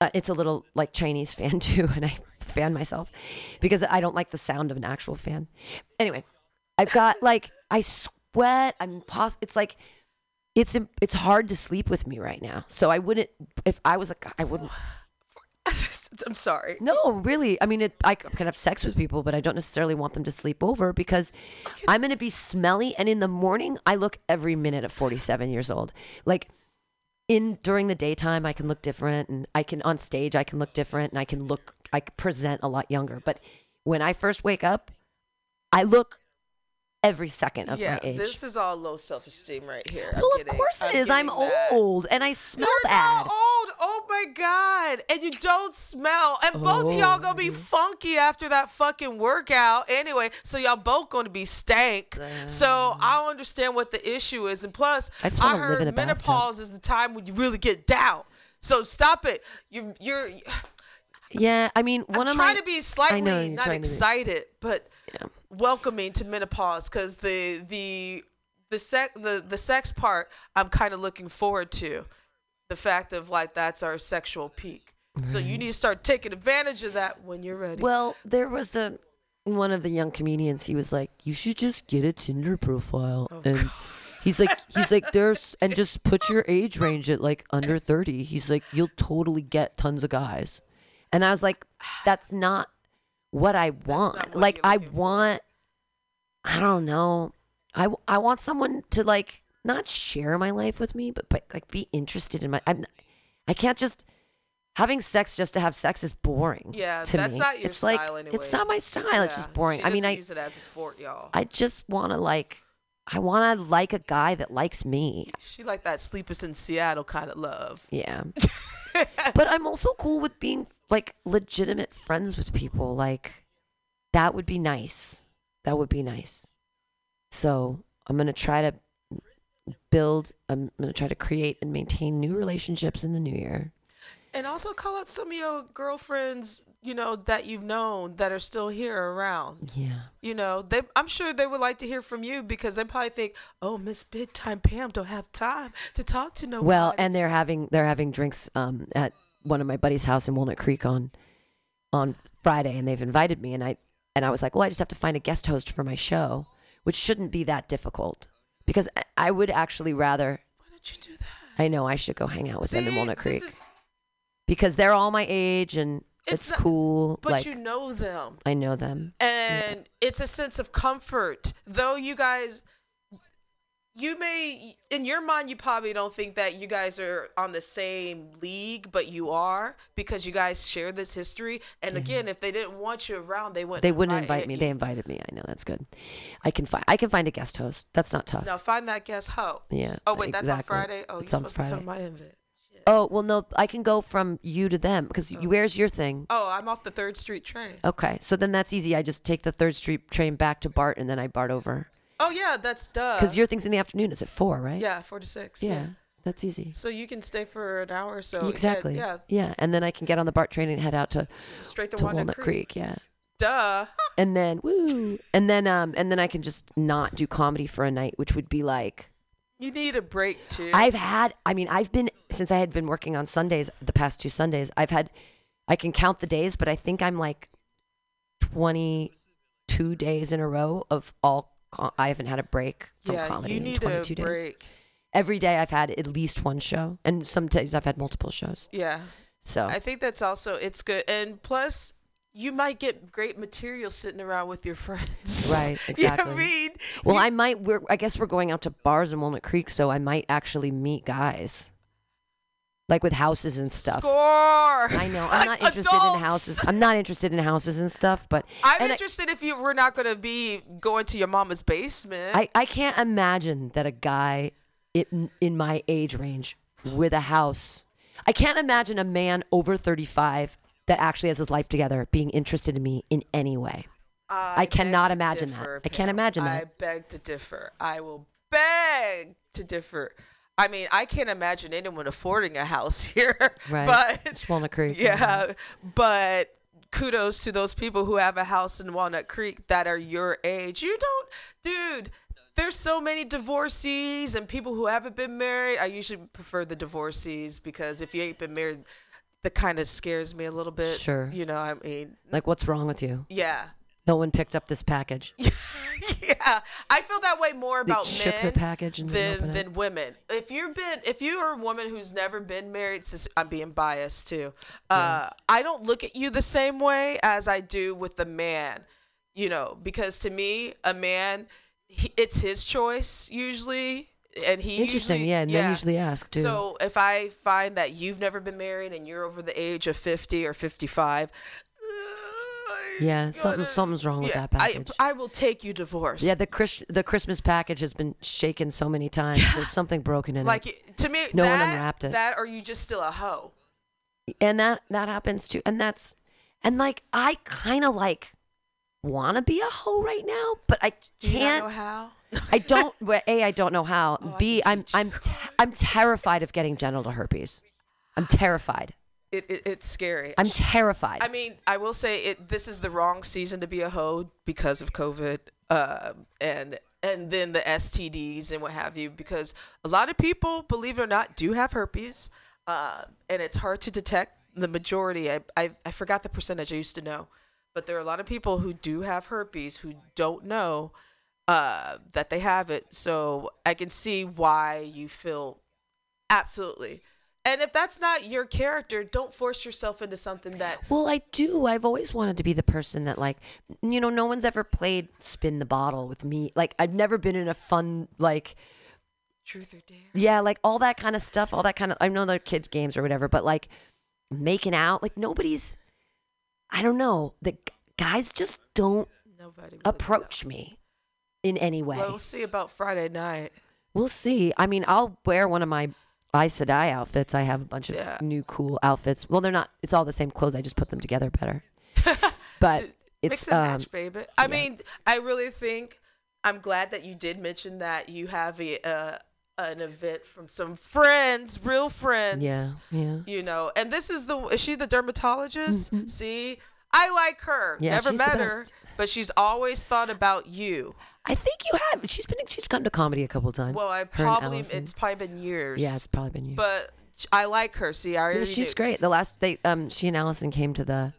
uh, it's a little like Chinese fan too, and I fan myself because I don't like the sound of an actual fan. Anyway, I've got like I sweat. I'm pos- It's like it's it's hard to sleep with me right now. So I wouldn't if I was a guy. I wouldn't. I'm sorry. No, really. I mean, it, I can have sex with people, but I don't necessarily want them to sleep over because I'm going to be smelly. And in the morning, I look every minute of 47 years old. Like, in during the daytime I can look different and I can on stage I can look different and I can look I present a lot younger. But when I first wake up, I look every second of yeah, my age. this is all low self esteem right here. I'm well, of getting- course it I'm is. I'm old and I smell You're bad. not old. Oh my god! And you don't smell. And both of y'all gonna be Oh. funky after that fucking workout anyway. So y'all both gonna be stank. So I don't understand what the issue is. And plus, I I heard in a bathtub. menopause is the time when you really get down. So stop it. You you're Yeah, I mean, one I'm of trying my to be slightly know not to be- excited, but welcoming to menopause because the the the sex the the sex part I'm kind of looking forward to. The fact of like that's our sexual peak. So you need to start taking advantage of that when you're ready. Well, there was a one of the young comedians. He was like, "You should just get a Tinder profile," Oh, and he's like, "He's like, there's and just put your age range at like under thirty. He's like, you'll totally get tons of guys." And I was like, "That's not what I want. like, I want, I don't know, I I want someone to like not share my life with me, but but like be interested in my. I'm, I can't just." Having sex just to have sex is boring. yeah, to that's me. not your it's style like, anyway. It's not my style. It's just boring. I mean, I use it as a sport, y'all. I just want to like, I want to like a guy that likes me. she like that Sleepless in Seattle kind of love. Yeah. but I'm also cool with being like legitimate friends with people. Like, that would be nice. That would be nice. So I'm gonna try to build. I'm gonna try to create and maintain new relationships in the new year. And also call out some of your girlfriends, you know, that you've known that are still here around. Yeah. You know, they I'm sure they would like to hear from you because they probably think, "Oh, Miss Big Time Pam don't have time to talk to no Well, and they're having they're having drinks um, at one of my buddy's house in Walnut Creek on on Friday, and they've invited me, and I and I was like, well, I just have to find a guest host for my show, which shouldn't be that difficult because I, I would actually rather. Why don't you do that? I know I should go hang out with them in See, Walnut Creek is- because they're all my age and It's it's, not- cool. but like you know them. I know them. and it's a sense of comfort though you guys you may in your mind you probably don't think that you guys are on the same league but you are because you guys share this history and mm-hmm. again if they didn't want you around they wouldn't They wouldn't invite invite me. you. They invited me. I know that's good. I can find. I can find a guest host. That's not tough. now find that guest host. Yeah, oh wait that's on friday oh It's you're supposed to Friday. come my invite Oh well, no. I can go from you to them because you where's your thing? oh i'm off the third street train Okay, so then that's easy. I just take the Third Street train back to Bart, and then I Bart over. oh yeah that's duh Because your thing's in the afternoon. It's at four, right? yeah four to six Yeah, that's easy. so you can stay for an hour or so exactly. yeah, Yeah, and then I can get on the Bart train and head out to straight to, to walnut, Walnut creek. Creek. Yeah, duh and then woo, and then um, and then I can just not do comedy for a night, which would be like you need a break too I've had. I mean, I've been since I had been working on Sundays. The past two Sundays, I've had. I can count the days, but I think I'm like twenty-two days in a row of all. I haven't had a break from yeah, comedy you in need a twenty-two days. break. Every day I've had at least one show, and some days I've had multiple shows. Yeah. So I think that's also it's good, and plus you might get great material sitting around with your friends. Right, exactly. I mean, well, I might. We're. I guess we're going out to bars in Walnut Creek, so I might actually meet guys, like with houses and stuff. score. I know. I'm not interested Adults. in houses. I'm not interested in houses and stuff, but I'm and I- interested if you were not going to be going to your mama's basement. I, I can't imagine that a guy in, in my age range with a house. I can't imagine a man over 35 that actually has his life together being interested in me in any way. I, cannot imagine differ, that. I can't imagine that. I beg to differ. I will beg to differ. I mean, I can't imagine anyone affording a house here. Right. But Walnut Creek. Yeah, uh-huh. but kudos to those people who have a house in Walnut Creek that are your age. You don't, dude. There's so many divorcees and people who haven't been married. I usually prefer the divorcees because if you ain't been married, that kind of scares me a little bit. Sure. You know, I mean, Like, what's wrong with you? yeah. No one picked up this package. yeah, I feel that way more They about the men package and than than women. If you've been, if you are a woman who's never been married, since I'm being biased too, uh, I don't look at you the same way as I do with the man. You know, because to me, a man, he, it's his choice usually. And he Interesting, usually- yeah, and they usually ask, too. So if I find that you've never been married and you're over the age of 50 or 55, uh, Yeah, something, something's wrong with yeah, that package. I, I will take you divorce. yeah, the Chris, the Christmas package has been shaken so many times. There's something broken in like it, it- to me, No one unwrapped it. That or you just still a hoe. and that that happens too. And that's and like I kind of like want to be a hoe right now, but I Do you can't. know how? I don't. A, I don't know how. Oh, B, I'm I'm I'm terrified of getting genital herpes. I'm terrified. It, it, it's scary. I'm terrified. I mean, I will say it. This is the wrong season to be a hoe because of COVID, um, and and then the STDs and what have you. Because a lot of people, believe it or not, do have herpes, uh, and it's hard to detect. The majority, I, I I forgot the percentage. I used to know, but there are a lot of people who do have herpes who don't know uh, that they have it. So I can see why you feel absolutely. And if that's not your character, don't force yourself into something that Well, I do. I've always wanted to be the person that, like, you know, no one's ever played spin the bottle with me. Like, I've never been in a fun, like, truth or dare. yeah, like all that kind of stuff, all that kind of, I know they're kids' games or whatever, but like making out, like, nobody's, I don't know, the guys just don't Nobody. really approach me in any way. Well, we'll see about Friday night. We'll see. I mean, I'll wear one of my Aes Sedai outfits. I have a bunch of Yeah. new cool outfits. Well, they're not. It's all the same clothes. I just put them together better. But it's Mix and um, match, baby. I mean, I really think I'm glad that you did mention that you have a uh, an event from some friends, real friends. yeah, yeah. You know, and this is the is she the dermatologist? See, I like her. Yeah, Never met her, but she's always thought about you. I think you have. She's been. She's come to comedy a couple times. Well, I probably it's probably been years. Yeah, it's probably been years. But I like her. See, I already yeah, she's do. great. The last they um she and Allison came to the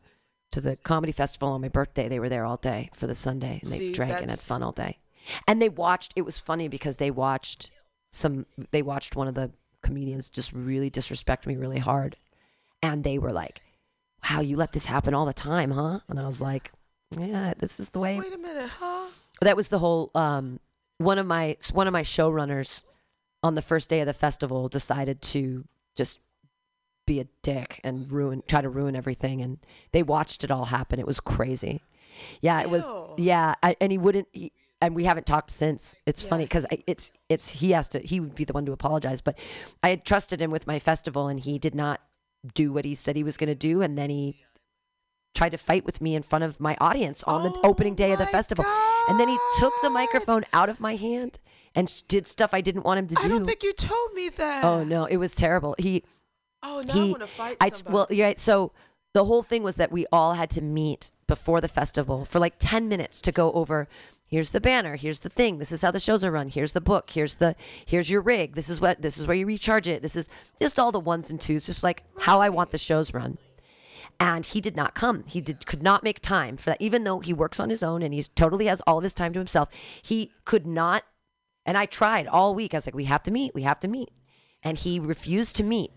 to the comedy festival on my birthday. They were there all day for the Sunday and they See, drank and had fun all day. And they watched it was funny because they watched some they watched one of the comedians just really disrespect me really hard. And they were like, Wow, you let this happen all the time, huh? And I was like, Yeah, this is the way Wait a minute, huh? that was the whole um one of my one of my showrunners on the first day of the festival decided to just be a dick and ruin try to ruin everything and they watched it all happen. It was crazy. Yeah it was yeah I, and he wouldn't he, and we haven't talked since. It's funny because it's it's he has to he would be the one to apologize but i had trusted him with my festival and he did not do what he said he was going to do and then he tried to fight with me in front of my audience on the Oh opening day of the festival. And then he took the microphone out of my hand and did stuff I didn't want him to do. I don't think you told me that. oh no, it was terrible. He Oh, now I he want to fight I somebody. well, yeah, so the whole thing was that we all had to meet before the festival for like 10 minutes to go over here's the banner, here's the thing, this is how the shows are run, here's the book, here's the here's your rig, this is what this is where you recharge it. This is just all the ones and twos, just like how I want the shows run and he did not come. He did could not make time for that. Even though he works on his own and he's totally has all of his time to himself, he could not. And I tried all week. I was like, "We have to meet. We have to meet," and he refused to meet.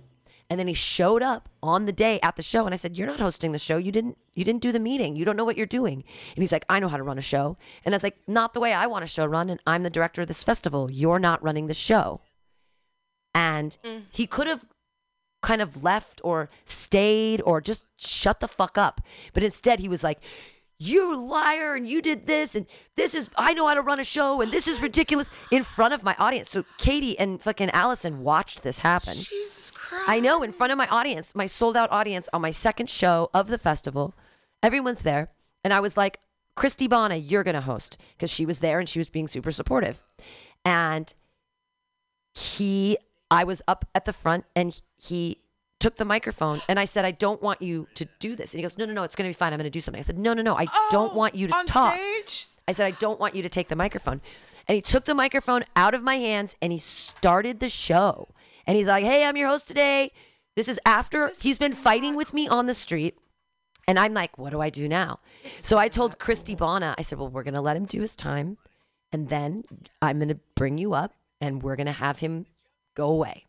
And then he showed up on the day at the show, and I said, "You're not hosting the show. You didn't. You didn't do the meeting. You don't know what you're doing." And he's like, "I know how to run a show." And I was like, "Not the way I want a show run. And I'm the director of this festival. You're not running the show." And mm. he could have kind of left or stayed or just shut the fuck up. But instead, he was like, You liar, and you did this, and this is, I know how to run a show, and this is ridiculous in front of my audience. So Katie and fucking Allison watched this happen. Jesus Christ. I know, in front of my audience, my sold out audience on my second show of the festival. Everyone's there. And I was like, Christy Bonna, you're going to host because she was there and she was being super supportive. And he, I was up at the front and he took the microphone and I said, I don't want you to do this. And he goes, No, no, no, it's going to be fine. I'm going to do something. I said, No, no, no, I don't Oh, want you to on talk. stage? I said, I don't want you to take the microphone. And he took the microphone out of my hands and he started the show. And he's like, Hey, I'm your host today. This is after he's been fighting with me on the street. And I'm like, What do I do now? So I told Christy Bonna, I said, Well, we're going to let him do his time. And then I'm going to bring you up and we're going to have him go away.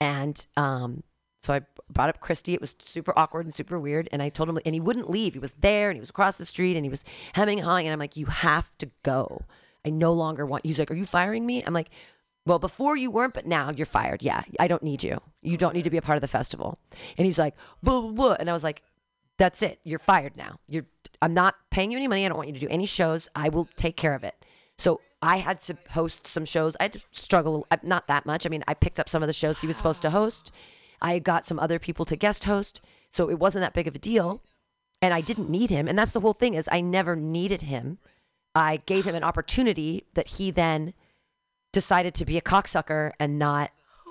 And um, so I brought up Christy. It was super awkward and super weird. And I told him, and he wouldn't leave. He was there and he was across the street and he was hemming and hawing. And I'm like, you have to go. I no longer want. He's like, are you firing me? I'm like, Well, before you weren't, but now you're fired. Yeah, I don't need you. You don't need to be a part of the festival. And he's like, blah, blah, blah. And I was like, that's it. You're fired now. You're. I'm not paying you any money. I don't want you to do any shows. I will take care of it. So I had to host some shows. I had to struggle, uh, not that much. I mean, I picked up some of the shows he was supposed to host. I got some other people to guest host, so it wasn't that big of a deal. And I didn't need him. And that's the whole thing is I never needed him. I gave him an opportunity that he then decided to be a cocksucker and not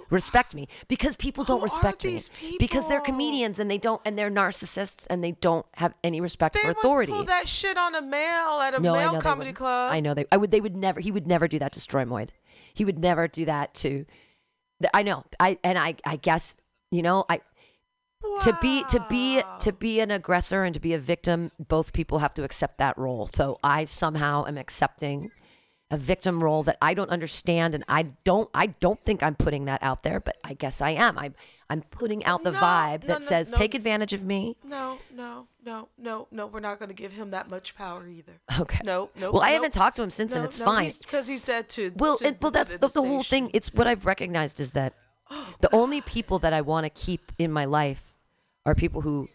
respect me because people don't Who respect me because they're comedians and they don't and they're narcissists and they don't have any respect They for would authority. pull that shit on a male at a No, male comedy club. I know they. I would. They would never. He would never do that to Stroimoid. He would never do that to. I know. I and I. I guess you know. I to be to be to be an aggressor and to be a victim. Both people have to accept that role. So I somehow am accepting a victim role that I don't understand, and I don't. I don't think I'm putting that out there, but I guess I am. I'm. I'm putting out the No, vibe no, that no, says. "Take advantage of me." No, no, no, no, no. We're not going to give him that much power either. Okay. No, no. Well, I haven't talked to him since, and it's fine. because he's, dead too. Well, to and, well, that's the, the whole thing. It's what I've recognized is that the only people that I want to keep in my life are people who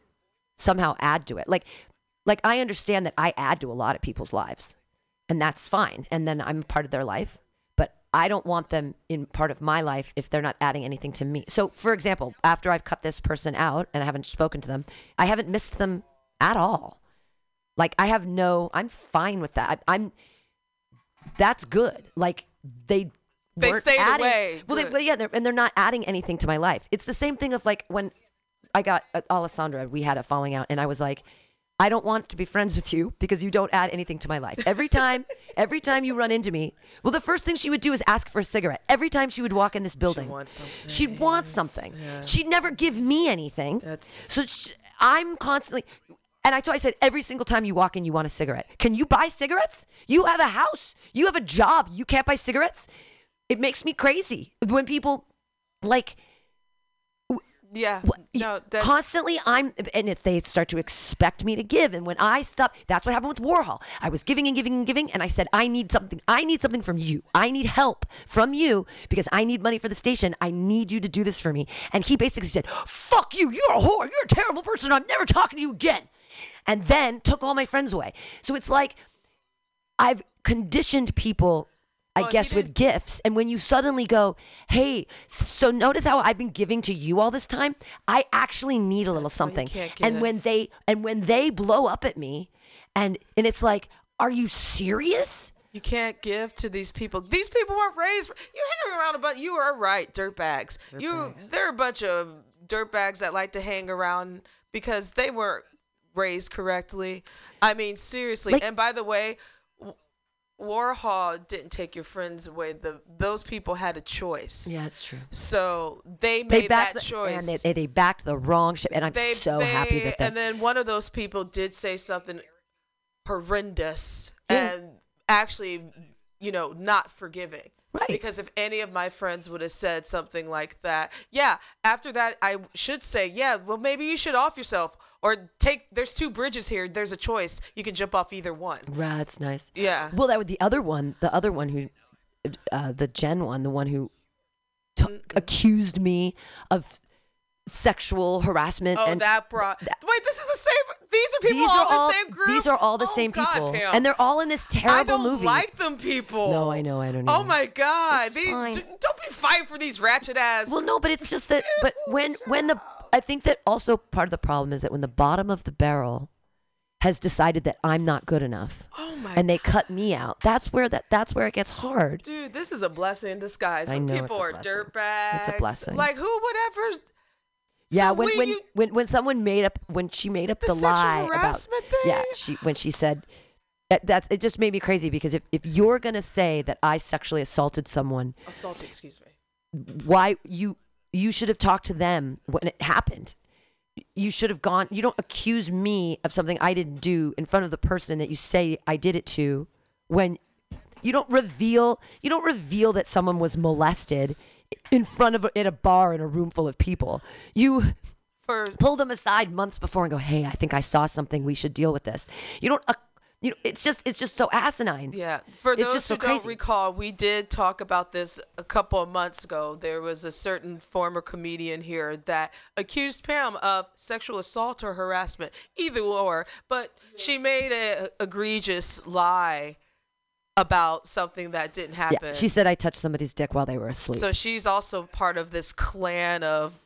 somehow add to it. Like, like I understand that I add to a lot of people's lives, and that's fine. And then I'm part of their life, but I don't want them in part of my life if they're not adding anything to me. So, for example, after I've cut this person out and I haven't spoken to them, I haven't missed them at all. Like I have no, I'm fine with that. I, I'm that's good. Like they They stayed adding, away. Well, they, well, yeah, they're, and they're not adding anything to my life. It's the same thing of like when I got uh, Alessandra, we had a falling out, and I was like, I don't want to be friends with you because you don't add anything to my life. Every time, every time you run into me, well, the first thing she would do is ask for a cigarette. Every time she would walk in this building, she'd want something. She'd never give me anything. That's so sh I'm constantly. And I told I said every single time you walk in, you want a cigarette. Can you buy cigarettes? You have a house. You have a job. You can't buy cigarettes. It makes me crazy when people like Yeah. No, constantly I'm and it's they start to expect me to give and when I stop that's what happened with Warhol. I was giving and giving and giving and I said I need something. I need something from you. I need help from you because I need money for the station. I need you to do this for me. And he basically said, "Fuck you. You're a whore. You're a terrible person. I'm never talking to you again." And then took all my friends away. So it's like I've conditioned people, I Oh, guess, with gifts. And when you suddenly go, hey, so notice how I've been giving to you all this time? I actually need a little something. And when they and when they blow up at me and and it's like, are you serious? You can't give to these people. These people weren't raised. You hang around a bunch. You are right, dirtbags. You, they're a bunch of dirtbags that like to hang around because they weren't raised correctly. I mean, seriously. Like- and by the way, W- Warhol didn't take your friends away. The those people had a choice. Yeah, it's true. So they made They backed that the, choice. and they, they backed the wrong ship. And I'm They- so happy that they And then one of those people did say something horrendous Yeah. and actually, you know, not forgiving. Right. Because if any of my friends would have said something like that, yeah, after that, I should say, yeah, well, maybe you should off yourself or take, there's two bridges here. There's a choice. You can jump off either one. Right, that's nice. Yeah. Well, that was the other one. The other one who, uh, the gen one, the one who t- accused me of sexual harassment. Oh, and that brought. Wait, this is the same. These are people these all, are all the same group. these are all the Oh, same God, people, Pam. and they're all in this terrible I don't movie. like them people. No, I know, I don't. know Oh my God! These, d- don't be fighting for these ratchet ass. Well, no, but it's just that. But when when the I think that also part of the problem is that when the bottom of the barrel has decided that I'm not good enough, Oh and they cut me out, that's where that that's where it gets hard. Dude, this is a blessing in disguise. I know people are dirtbags. It's a blessing. Like who would ever? Yeah, So when when, you- when when someone made up when she made up The the, lie about harassment yeah she when she said that, that's it just made me crazy because if if you're gonna say that I sexually assaulted someone, Assaulted, excuse me. why you you should have talked to them when it happened. You should have gone. You don't accuse me of something I didn't do in front of the person that you say I did it to when you don't reveal you don't reveal that someone was molested in front of a, in a bar in a room full of people. You For pull them aside months before and go, "Hey, I think I saw something. We should deal with this." You don't. Uh, You know, it's just it's just so asinine. Yeah. For It's those just so who don't recall, we did talk about this a couple of months ago. There was a certain former comedian here that accused Pam of sexual assault or harassment, either or, but she made a egregious lie about something that didn't happen. Yeah, she said I touched somebody's dick while they were asleep. So she's also part of this clan of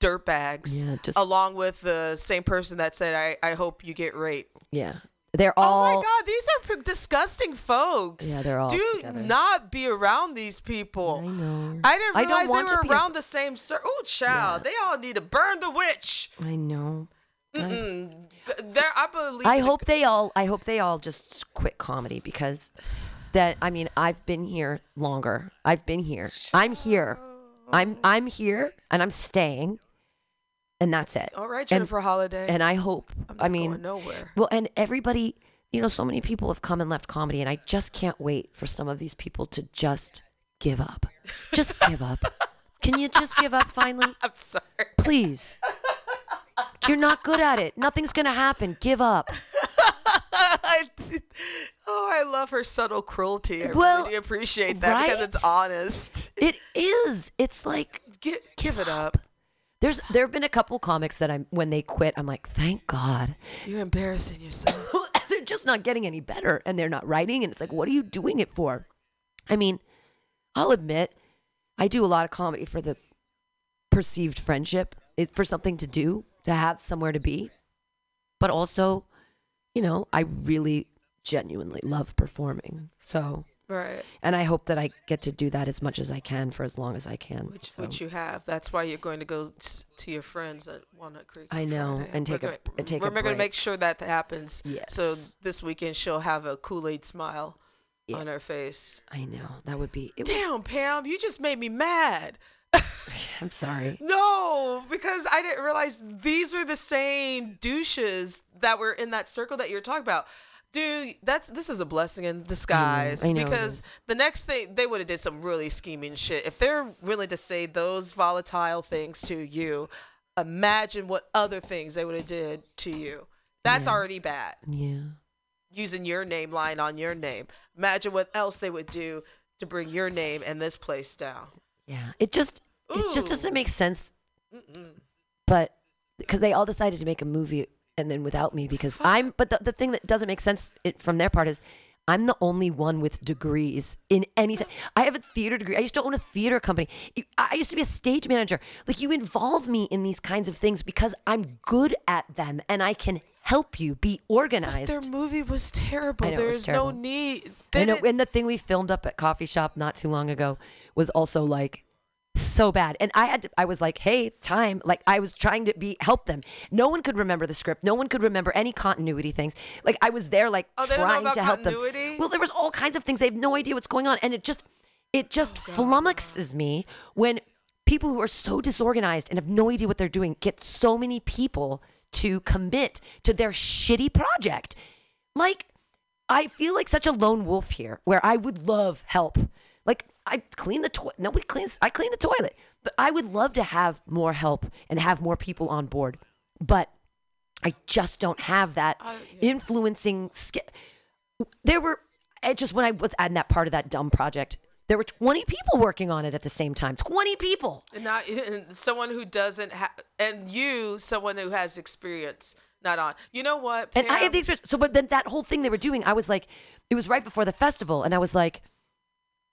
dirtbags, Yeah, just- along with the same person that said, I, I hope you get raped. yeah, they're all Oh my God, these are p- disgusting folks. Yeah, they're all Do together. not be around these people. I know. I didn't I don't realize want they to were be- around the same circle. Oh, child, they all need to burn the witch. I know. Th- There, I believe. I hope they all. I hope they all just quit comedy because that. I mean, I've been here longer. I've been here. I'm here. I'm I'm here, and I'm staying, and that's it. All right, And- Jennifer Holliday. And I hope. I mean, nowhere. well, and everybody. You know, so many people have come and left comedy, and I just can't wait for some of these people to just give up. Just give up. Can you just give up finally? I'm sorry. Please. You're not good at it. Nothing's gonna happen. Give up. Oh, I love her subtle cruelty. I Well, really appreciate that because it's honest. It is. It's like Give, give it up. There's there have been a couple comics that I'm when they quit, I'm like, thank God. You're embarrassing yourself. they're just not getting any better and they're not writing and it's like, what are you doing it for? I mean, I'll admit, I do a lot of comedy for the perceived friendship, it, for something to do, to have somewhere to be. But also, you know, I really genuinely love performing. So, right. and I hope that I get to do that as much as I can for as long as I can. Which, So- which you have. That's why you're going to go to your friends at Walnut Creek. I know, Friday. and We're take a- gonna- and take a We're going to make sure that happens. Yes. So this weekend she'll have a Kool Aid smile Yeah. on her face. I know that would be. It would, Damn, Pam, you just made me mad. I'm sorry. No, because I didn't realize these were the same douches that were in that circle that you're talking about. Dude, that's this is a blessing in disguise I know because the next thing they would have did some really scheming shit. If they're willing to say those volatile things to you, imagine what other things they would have did to you. That's Yeah. already bad. Yeah. Using your name line on your name. Imagine what else they would do to bring your name and this place down. Yeah. It just it just doesn't make sense. But because they all decided to make a movie and then without me because I'm but the, the thing that doesn't make sense it, from their part is I'm the only one with degrees in any. I have a theater degree. I used to own a theater company. I used to be a stage manager. Like you involve me in these kinds of things because I'm good at them and I can help you be organized. Their movie was terrible. I know, it was There's no need. I know, and the thing we filmed up at coffee shop not too long ago was also like so bad. And I had to, I was like, hey, time. Like I was trying to be help them. No one could remember the script. No one could remember any continuity things. Like I was there like Oh, they don't know trying to help them. Well, there was all kinds of things. They have no idea what's going on. And it just it just Oh, flummoxes me when people who are so disorganized and have no idea what they're doing get so many people to commit to their shitty project. Like I feel like such a lone wolf here where I would love help. Like I clean the toilet. Nobody cleans. I clean the toilet, but I would love to have more help and have more people on board. But I just don't have that oh, influencing skill. There were it just when I was adding that part of that dumb project, there were 20 people working on it at the same time. 20 people. and not and someone who doesn't have, and you, someone who has experience, not on. You know what? And I Pam? had the experience. So, but then that whole thing they were doing, I was like, it was right before the festival, and I was like,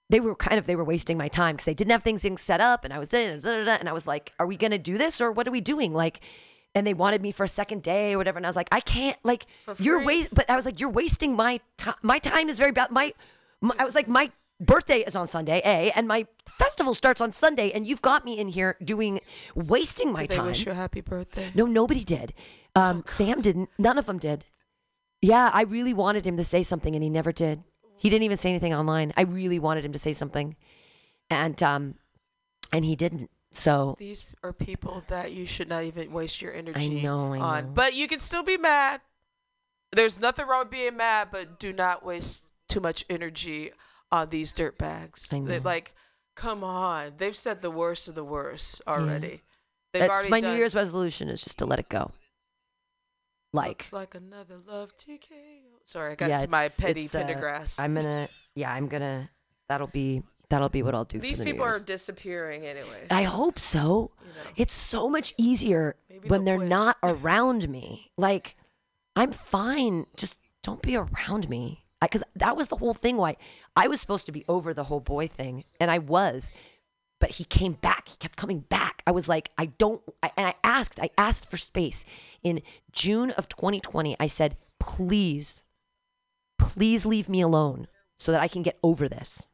they were kind of they were wasting my time because they didn't have things being set up, and I was there, and I was like, are we gonna do this or what are we doing? Like, and they wanted me for a second day or whatever, and I was like, I can't. Like, you're wait, but I was like, you're wasting my time. My time is very bad. My, my, I was like, my birthday is on Sunday, a, and my festival starts on Sunday, and you've got me in here doing wasting my Did they time. wish you a happy birthday. No, nobody did. Um, Sam didn't. None of them did. Yeah, I really wanted him to say something, and he never did. He didn't even say anything online. I really wanted him to say something, and um, and he didn't. So These are people that you should not even waste your energy know, I on. know. But you can still be mad. There's nothing wrong with being mad, but do not waste too much energy on these dirt bags. I They're know. like, come on. They've said the worst of the worst already. They've that's already my done, New Year's resolution is just to let it go. Like, Looks like another love TKO. Sorry, I got yeah, to my petty it's, uh, I'm gonna, yeah, I'm gonna. That'll be that'll be what I'll do. These for the people are disappearing anyway. I so- hope so. It's so much easier Maybe when they're quit. not around me. Like, I'm fine. Just don't be around me. Because that was the whole thing. Why I was supposed to be over the whole boy thing, and I was, but he came back. He kept coming back. I was like, I don't. I, and I asked. I asked for space in June of 2020. I said, please, please leave me alone so that I can get over this.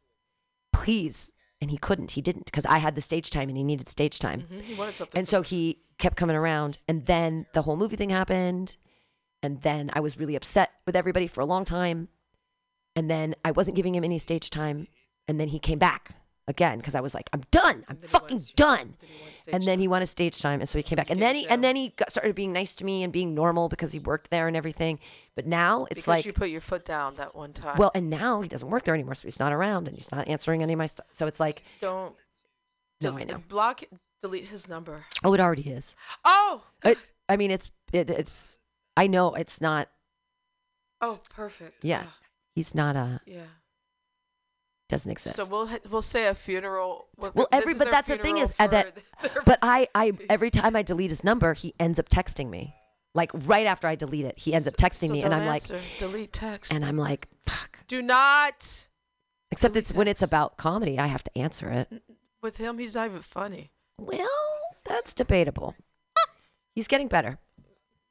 Please. And he couldn't. He didn't because I had the stage time and he needed stage time. Mhm, He wanted something. And so he kept coming around. And then the whole movie thing happened. And then I was really upset with everybody for a long time. And then I wasn't giving him any stage time. And then he came back again because I was like, I'm done. I'm fucking done. And then he wanted stage time, and so he came back. And then he and then he got, started being nice to me and being normal because he worked there and everything. But now it's because like, you put your foot down that one time. well, and now he doesn't work there anymore, so he's not around and he's not answering any of my stuff. So it's like, don't. No, I know. Block. Delete his number. oh, it already is. Oh. It, I mean, it's it, it's. I know it's not. Oh, perfect. Yeah, he's not a. Yeah. Doesn't exist. So we'll we'll say a funeral. we're- well, every but that's the thing is uh, that. for But I I every time I delete his number, he ends up texting me. Like right after I delete it, he ends up texting so me, and I'm answer. like, delete text. and I'm like, fuck. Do not. except it's when it's about comedy, I have to answer it. With him, he's not even funny. Well, that's debatable. He's getting better.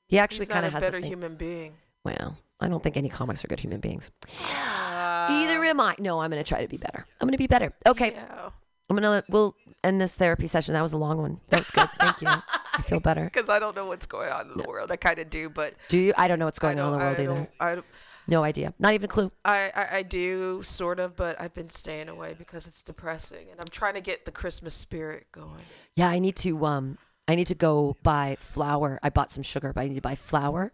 He actually kind of has better a thing. human being. Well, I don't think any comics are good human beings. Uh, Either am I. No, I'm going to try to be better. I'm going to be better. Okay. Yeah. I'm going to, we'll end this therapy session. That was a long one. That was good. Thank you. I feel better. Because I don't know what's going on in the world. I kind of do, but Do you? I don't know what's going on in the world I either. I don't- No idea. Not even a clue. I, I, I do sort of, but I've been staying away because it's depressing, and I'm trying to get the Christmas spirit going. Yeah, I need to, um, I need to go buy flour. I bought some sugar, but I need to buy flour,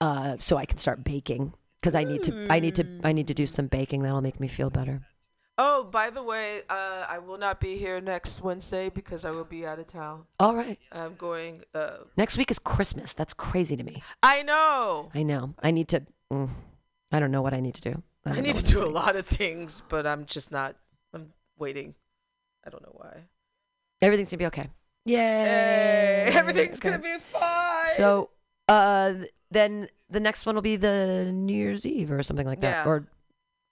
uh, so I can start baking. Because I need to, I need to, I need to do some baking. That'll make me feel better. Oh, by the way, uh, I will not be here next Wednesday because I will be out of town. All right. I'm going. Uh, Next week is Christmas. That's crazy to me. I know. I know. I need to. Mm, I don't know what I need to do. I, don't need to do a lot of things, but I'm just not. I'm waiting. I don't know why. Everything's gonna be okay. Yay! Hey, everything's Okay. gonna be fine. So, uh, then the next one will be the New Year's Eve or something like that. Yeah. Or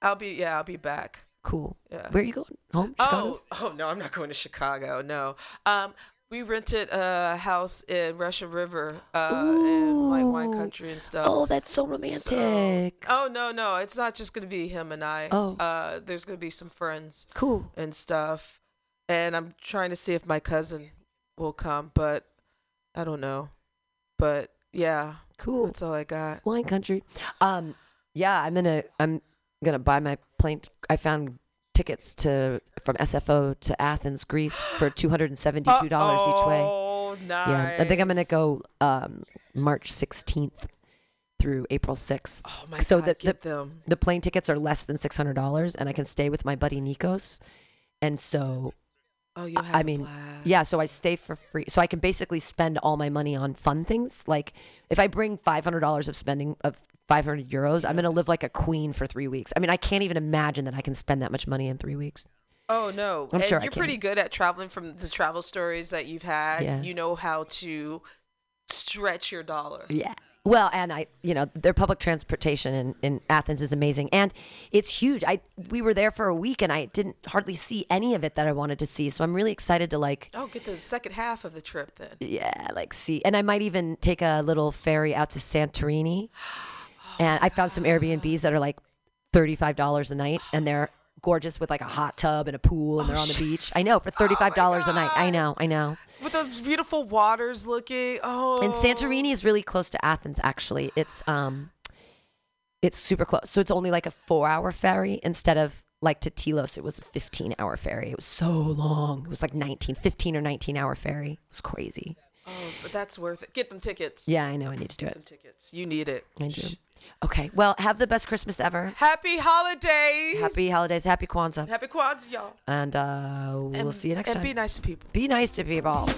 I'll be. Yeah, I'll be back. cool. Yeah. Where are you going? Home? Chicago? Oh, oh no, I'm not going to Chicago. No. Um, we rented a house in Russian River, uh, in like wine country and stuff. Oh, that's so romantic. Oh no, no, it's not just gonna be him and I. Oh. Uh, there's gonna be some friends. Cool. And stuff, and I'm trying to see if my cousin will come, but I don't know. But yeah. Cool. That's all I got. Wine country. Um, yeah, I'm gonna I'm gonna buy my plane. I found tickets to from SFO to Athens, Greece for two hundred and seventy two dollars each way. Oh, nice. Yeah, I think I'm gonna go um, March 16th through April 6th. Oh my so God, the the, them. the plane tickets are less than six hundred dollars, and I can stay with my buddy Nikos. And so, Oh, you I- have I a mean, blast. yeah, so I stay for free. So I can basically spend all my money on fun things. Like if I bring five hundred dollars of spending of five hundred euros, I'm gonna live like a queen for three weeks. I mean, I can't even imagine that I can spend that much money in three weeks. Oh no! I'm and sure you're pretty good at traveling from the travel stories that you've had. Yeah. You know how to stretch your dollar. Yeah. Well, and I, you know, their public transportation in, in Athens is amazing, and it's huge. I we were there for a week, and I didn't hardly see any of it that I wanted to see. So I'm really excited to like, Oh, get to the second half of the trip then. yeah, like see. And I might even take a little ferry out to Santorini, and I found some Airbnbs that are like thirty five dollars a night, and they're gorgeous with like a hot tub and a pool, and they're on the beach. I know for thirty five dollars a night. I know, I know. With those beautiful waters looking. Oh. And Santorini is really close to Athens. Actually, it's um, it's super close. So it's only like a four-hour ferry instead of like to Tilos. It was a fifteen-hour ferry. It was so long. It was like 19, 15 or nineteen-hour ferry. It was crazy. Oh, but that's worth it. Get them tickets. Yeah, I know. I need to do Get it. them tickets. You need it. I do. Okay. Well, have the best Christmas ever. Happy holidays. Happy holidays. Happy Kwanzaa. Happy quads, y'all. And uh, we'll see you next and time. be nice to people. Be nice to people.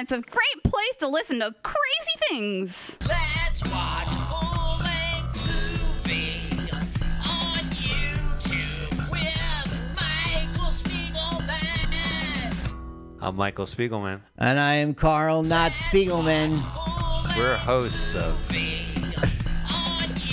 FM. It's a great place to listen to crazy things. Let's watch full length movie on YouTube with Michael Spiegelman. I'm Michael Spiegelman. And I am Carl, not Spiegelman. We're hosts of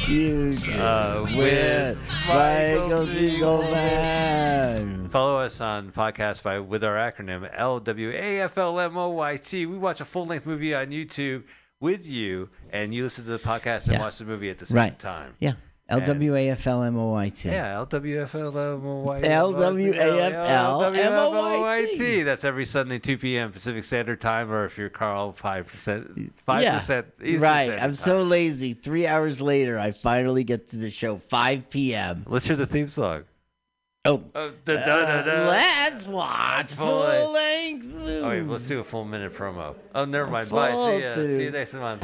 YouTube uh, with Michael Spiegelman. Follow us on podcast by with our acronym LWAFLMOYT. We watch a full length movie on YouTube with you, and you listen to the podcast and Yeah. watch the movie at the same Right. time. Yeah. LWAFLMOYT. Yeah, LWFLMOYT. LWAFLMOYT. That's every Sunday, 2 p.m. Pacific Standard Time, or if you're Carl, 5%. 5% Yeah. Eastern right. Standard I'm so lazy. Three hours later, I finally get to the show, 5 p.m. Let's hear the theme song. Oh. Oh, da, da, da, da. Uh, let's watch Full full length. length. Oh, wait, let's do a full minute promo. Oh, never mind. Bye. See ya. See you next month.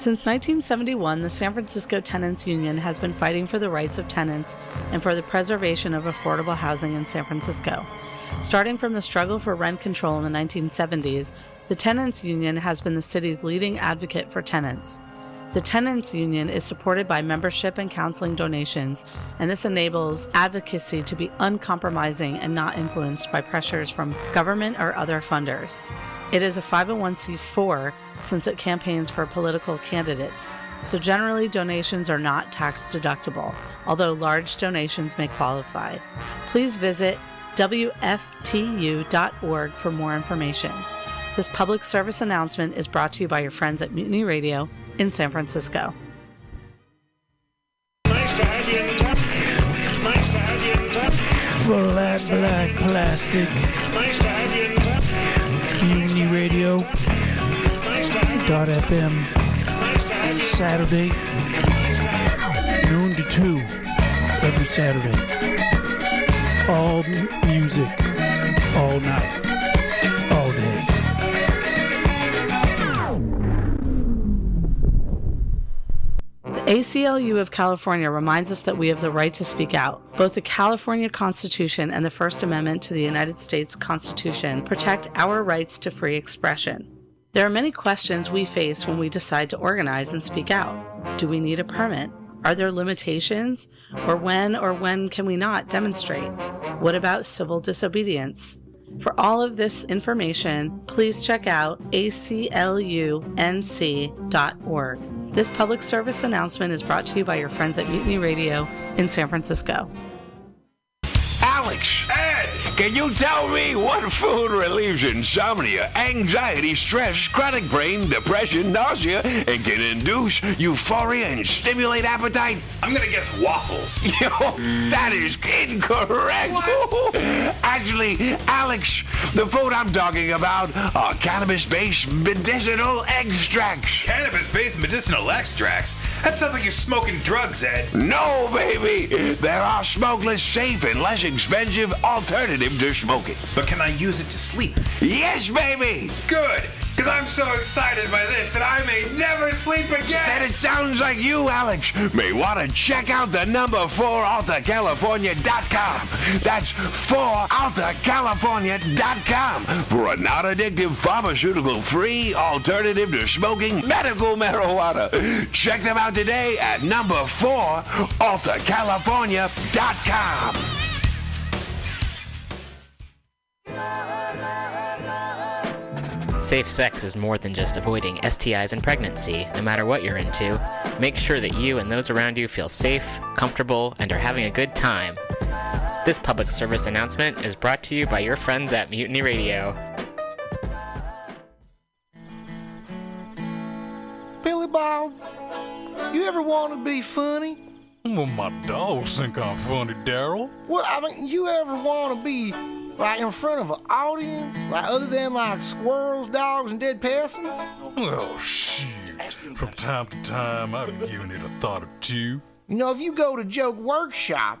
Since 1971, the San Francisco Tenants Union has been fighting for the rights of tenants and for the preservation of affordable housing in San Francisco. Starting from the struggle for rent control in the 1970s, the Tenants Union has been the city's leading advocate for tenants. The Tenants Union is supported by membership and counseling donations, and this enables advocacy to be uncompromising and not influenced by pressures from government or other funders. It is a 501c4 since it campaigns for political candidates, so generally donations are not tax deductible, although large donations may qualify. Please visit WFTU.org for more information. This public service announcement is brought to you by your friends at Mutiny Radio in San Francisco. Flat black plastic. Mutiny Radio. Dot FM. Saturday. Noon to two. Every Saturday. All music. All night. All day. The ACLU of California reminds us that we have the right to speak out. Both the California Constitution and the First Amendment to the United States Constitution protect our rights to free expression. There are many questions we face when we decide to organize and speak out. Do we need a permit? Are there limitations? Or when or when can we not demonstrate? What about civil disobedience? For all of this information, please check out aclunc.org. This public service announcement is brought to you by your friends at Mutiny Radio in San Francisco. Alex! Ed! Can you tell me what food relieves insomnia, anxiety, stress, chronic brain, depression, nausea, and can induce euphoria and stimulate appetite? I'm gonna guess waffles. Yo, that is incorrect. Actually, Alex, the food I'm talking about are cannabis-based medicinal extracts. Cannabis-based medicinal extracts? That sounds like you're smoking drugs, Ed. No, baby. There are smokeless, safe, and less expensive alternative to smoking. But can I use it to sleep? Yes, baby. Good, because I'm so excited by this that I may never sleep again. And it sounds like you, Alex, may want to check out the number 4 AltaCalifornia.com. That's 4AltaCalifornia.com for a non-addictive pharmaceutical-free alternative to smoking medical marijuana. Check them out today at number 4 AltaCalifornia.com. Safe sex is more than just avoiding STIs and pregnancy, no matter what you're into. Make sure that you and those around you feel safe, comfortable, and are having a good time. This public service announcement is brought to you by your friends at Mutiny Radio. Billy Bob, you ever want to be funny? Well, my dogs think I'm funny, Daryl. Well, I mean, you ever want to be like in front of an audience, like other than like squirrels, dogs, and dead peasants? Oh, shit. From time to time, I've given it a thought or two. You know, if you go to Joke Workshop,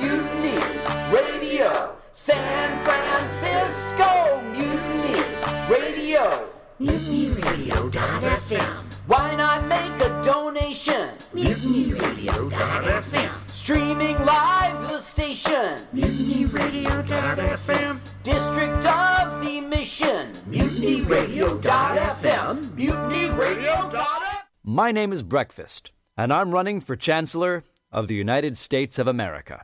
Radio. San Francisco Mutiny Radio. MutinyRadio.fm. Why not make a donation? MutinyRadio.fm. Streaming live the station. MutinyRadio.fm. District of the Mission. MutinyRadio.fm. MutinyRadio.fm. My name is Breakfast, and I'm running for Chancellor of the United States of America.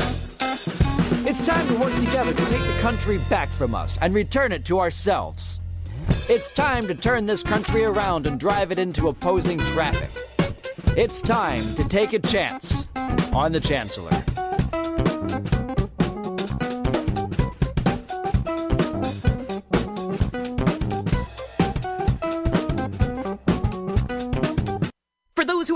It's time to work together to take the country back from us and return it to ourselves. It's time to turn this country around and drive it into opposing traffic. It's time to take a chance on the Chancellor.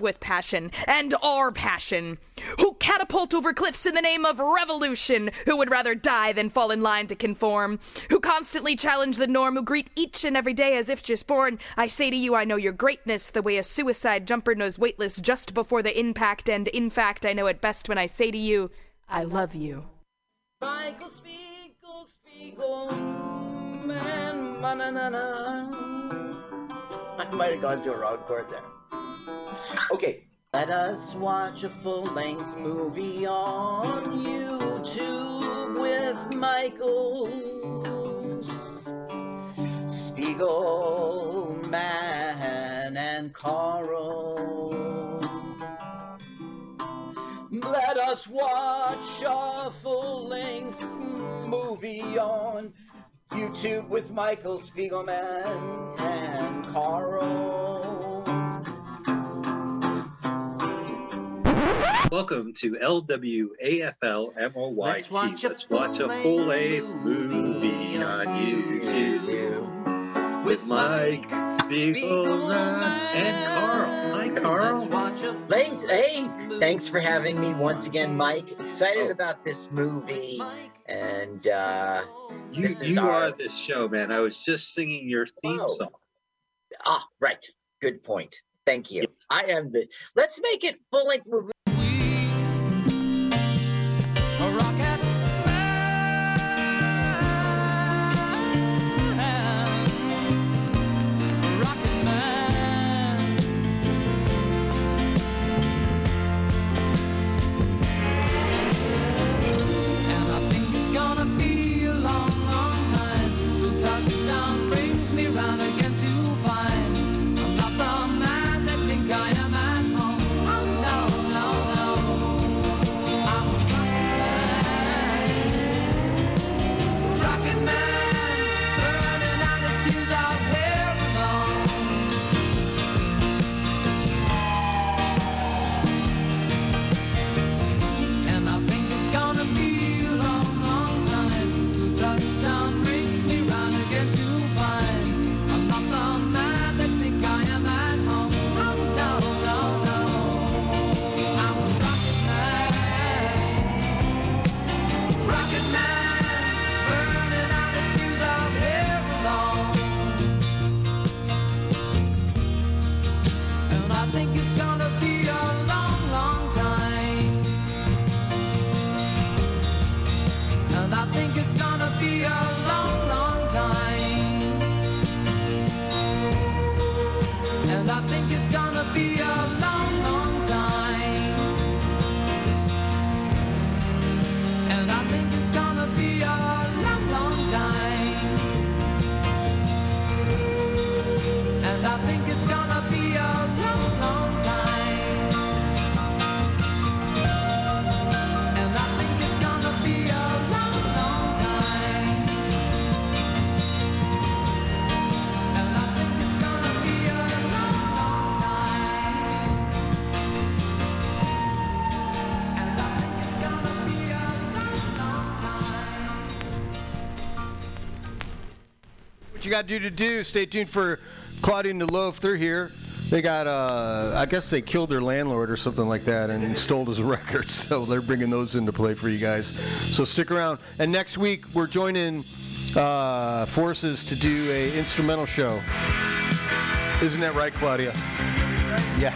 with passion and are passion, who catapult over cliffs in the name of revolution, who would rather die than fall in line to conform, who constantly challenge the norm, who greet each and every day as if just born. I say to you, I know your greatness, the way a suicide jumper knows weightless just before the impact, and in fact, I know it best when I say to you, I love you. Michael Spiegel, Spiegel, man. I might have gone to a wrong chord there. Okay. Let us watch a full-length movie on YouTube with Michael Spiegelman and Carl. Let us watch a full-length movie on YouTube with Michael Spiegelman and Carl. Welcome to LWAFLMOYT. Let's watch a Let's watch a full length movie on YouTube with Mike Spiegelman and Carl. Hi, Carl. Thank, hey, thanks for having me once again, Mike. Excited about this movie, and uh, you, you our- are the show, man. I was just singing your theme Oh. song. Ah, right. Good point. Thank you. I am the. Let's make it full length movie. Got to do to do? Stay tuned for Claudia and the Loaf. They're here. They got, uh, I guess they killed their landlord or something like that and stole his records. So they're bringing those into play for you guys. So stick around. And next week we're joining uh, forces to do a instrumental show. Isn't that right, Claudia? Yeah.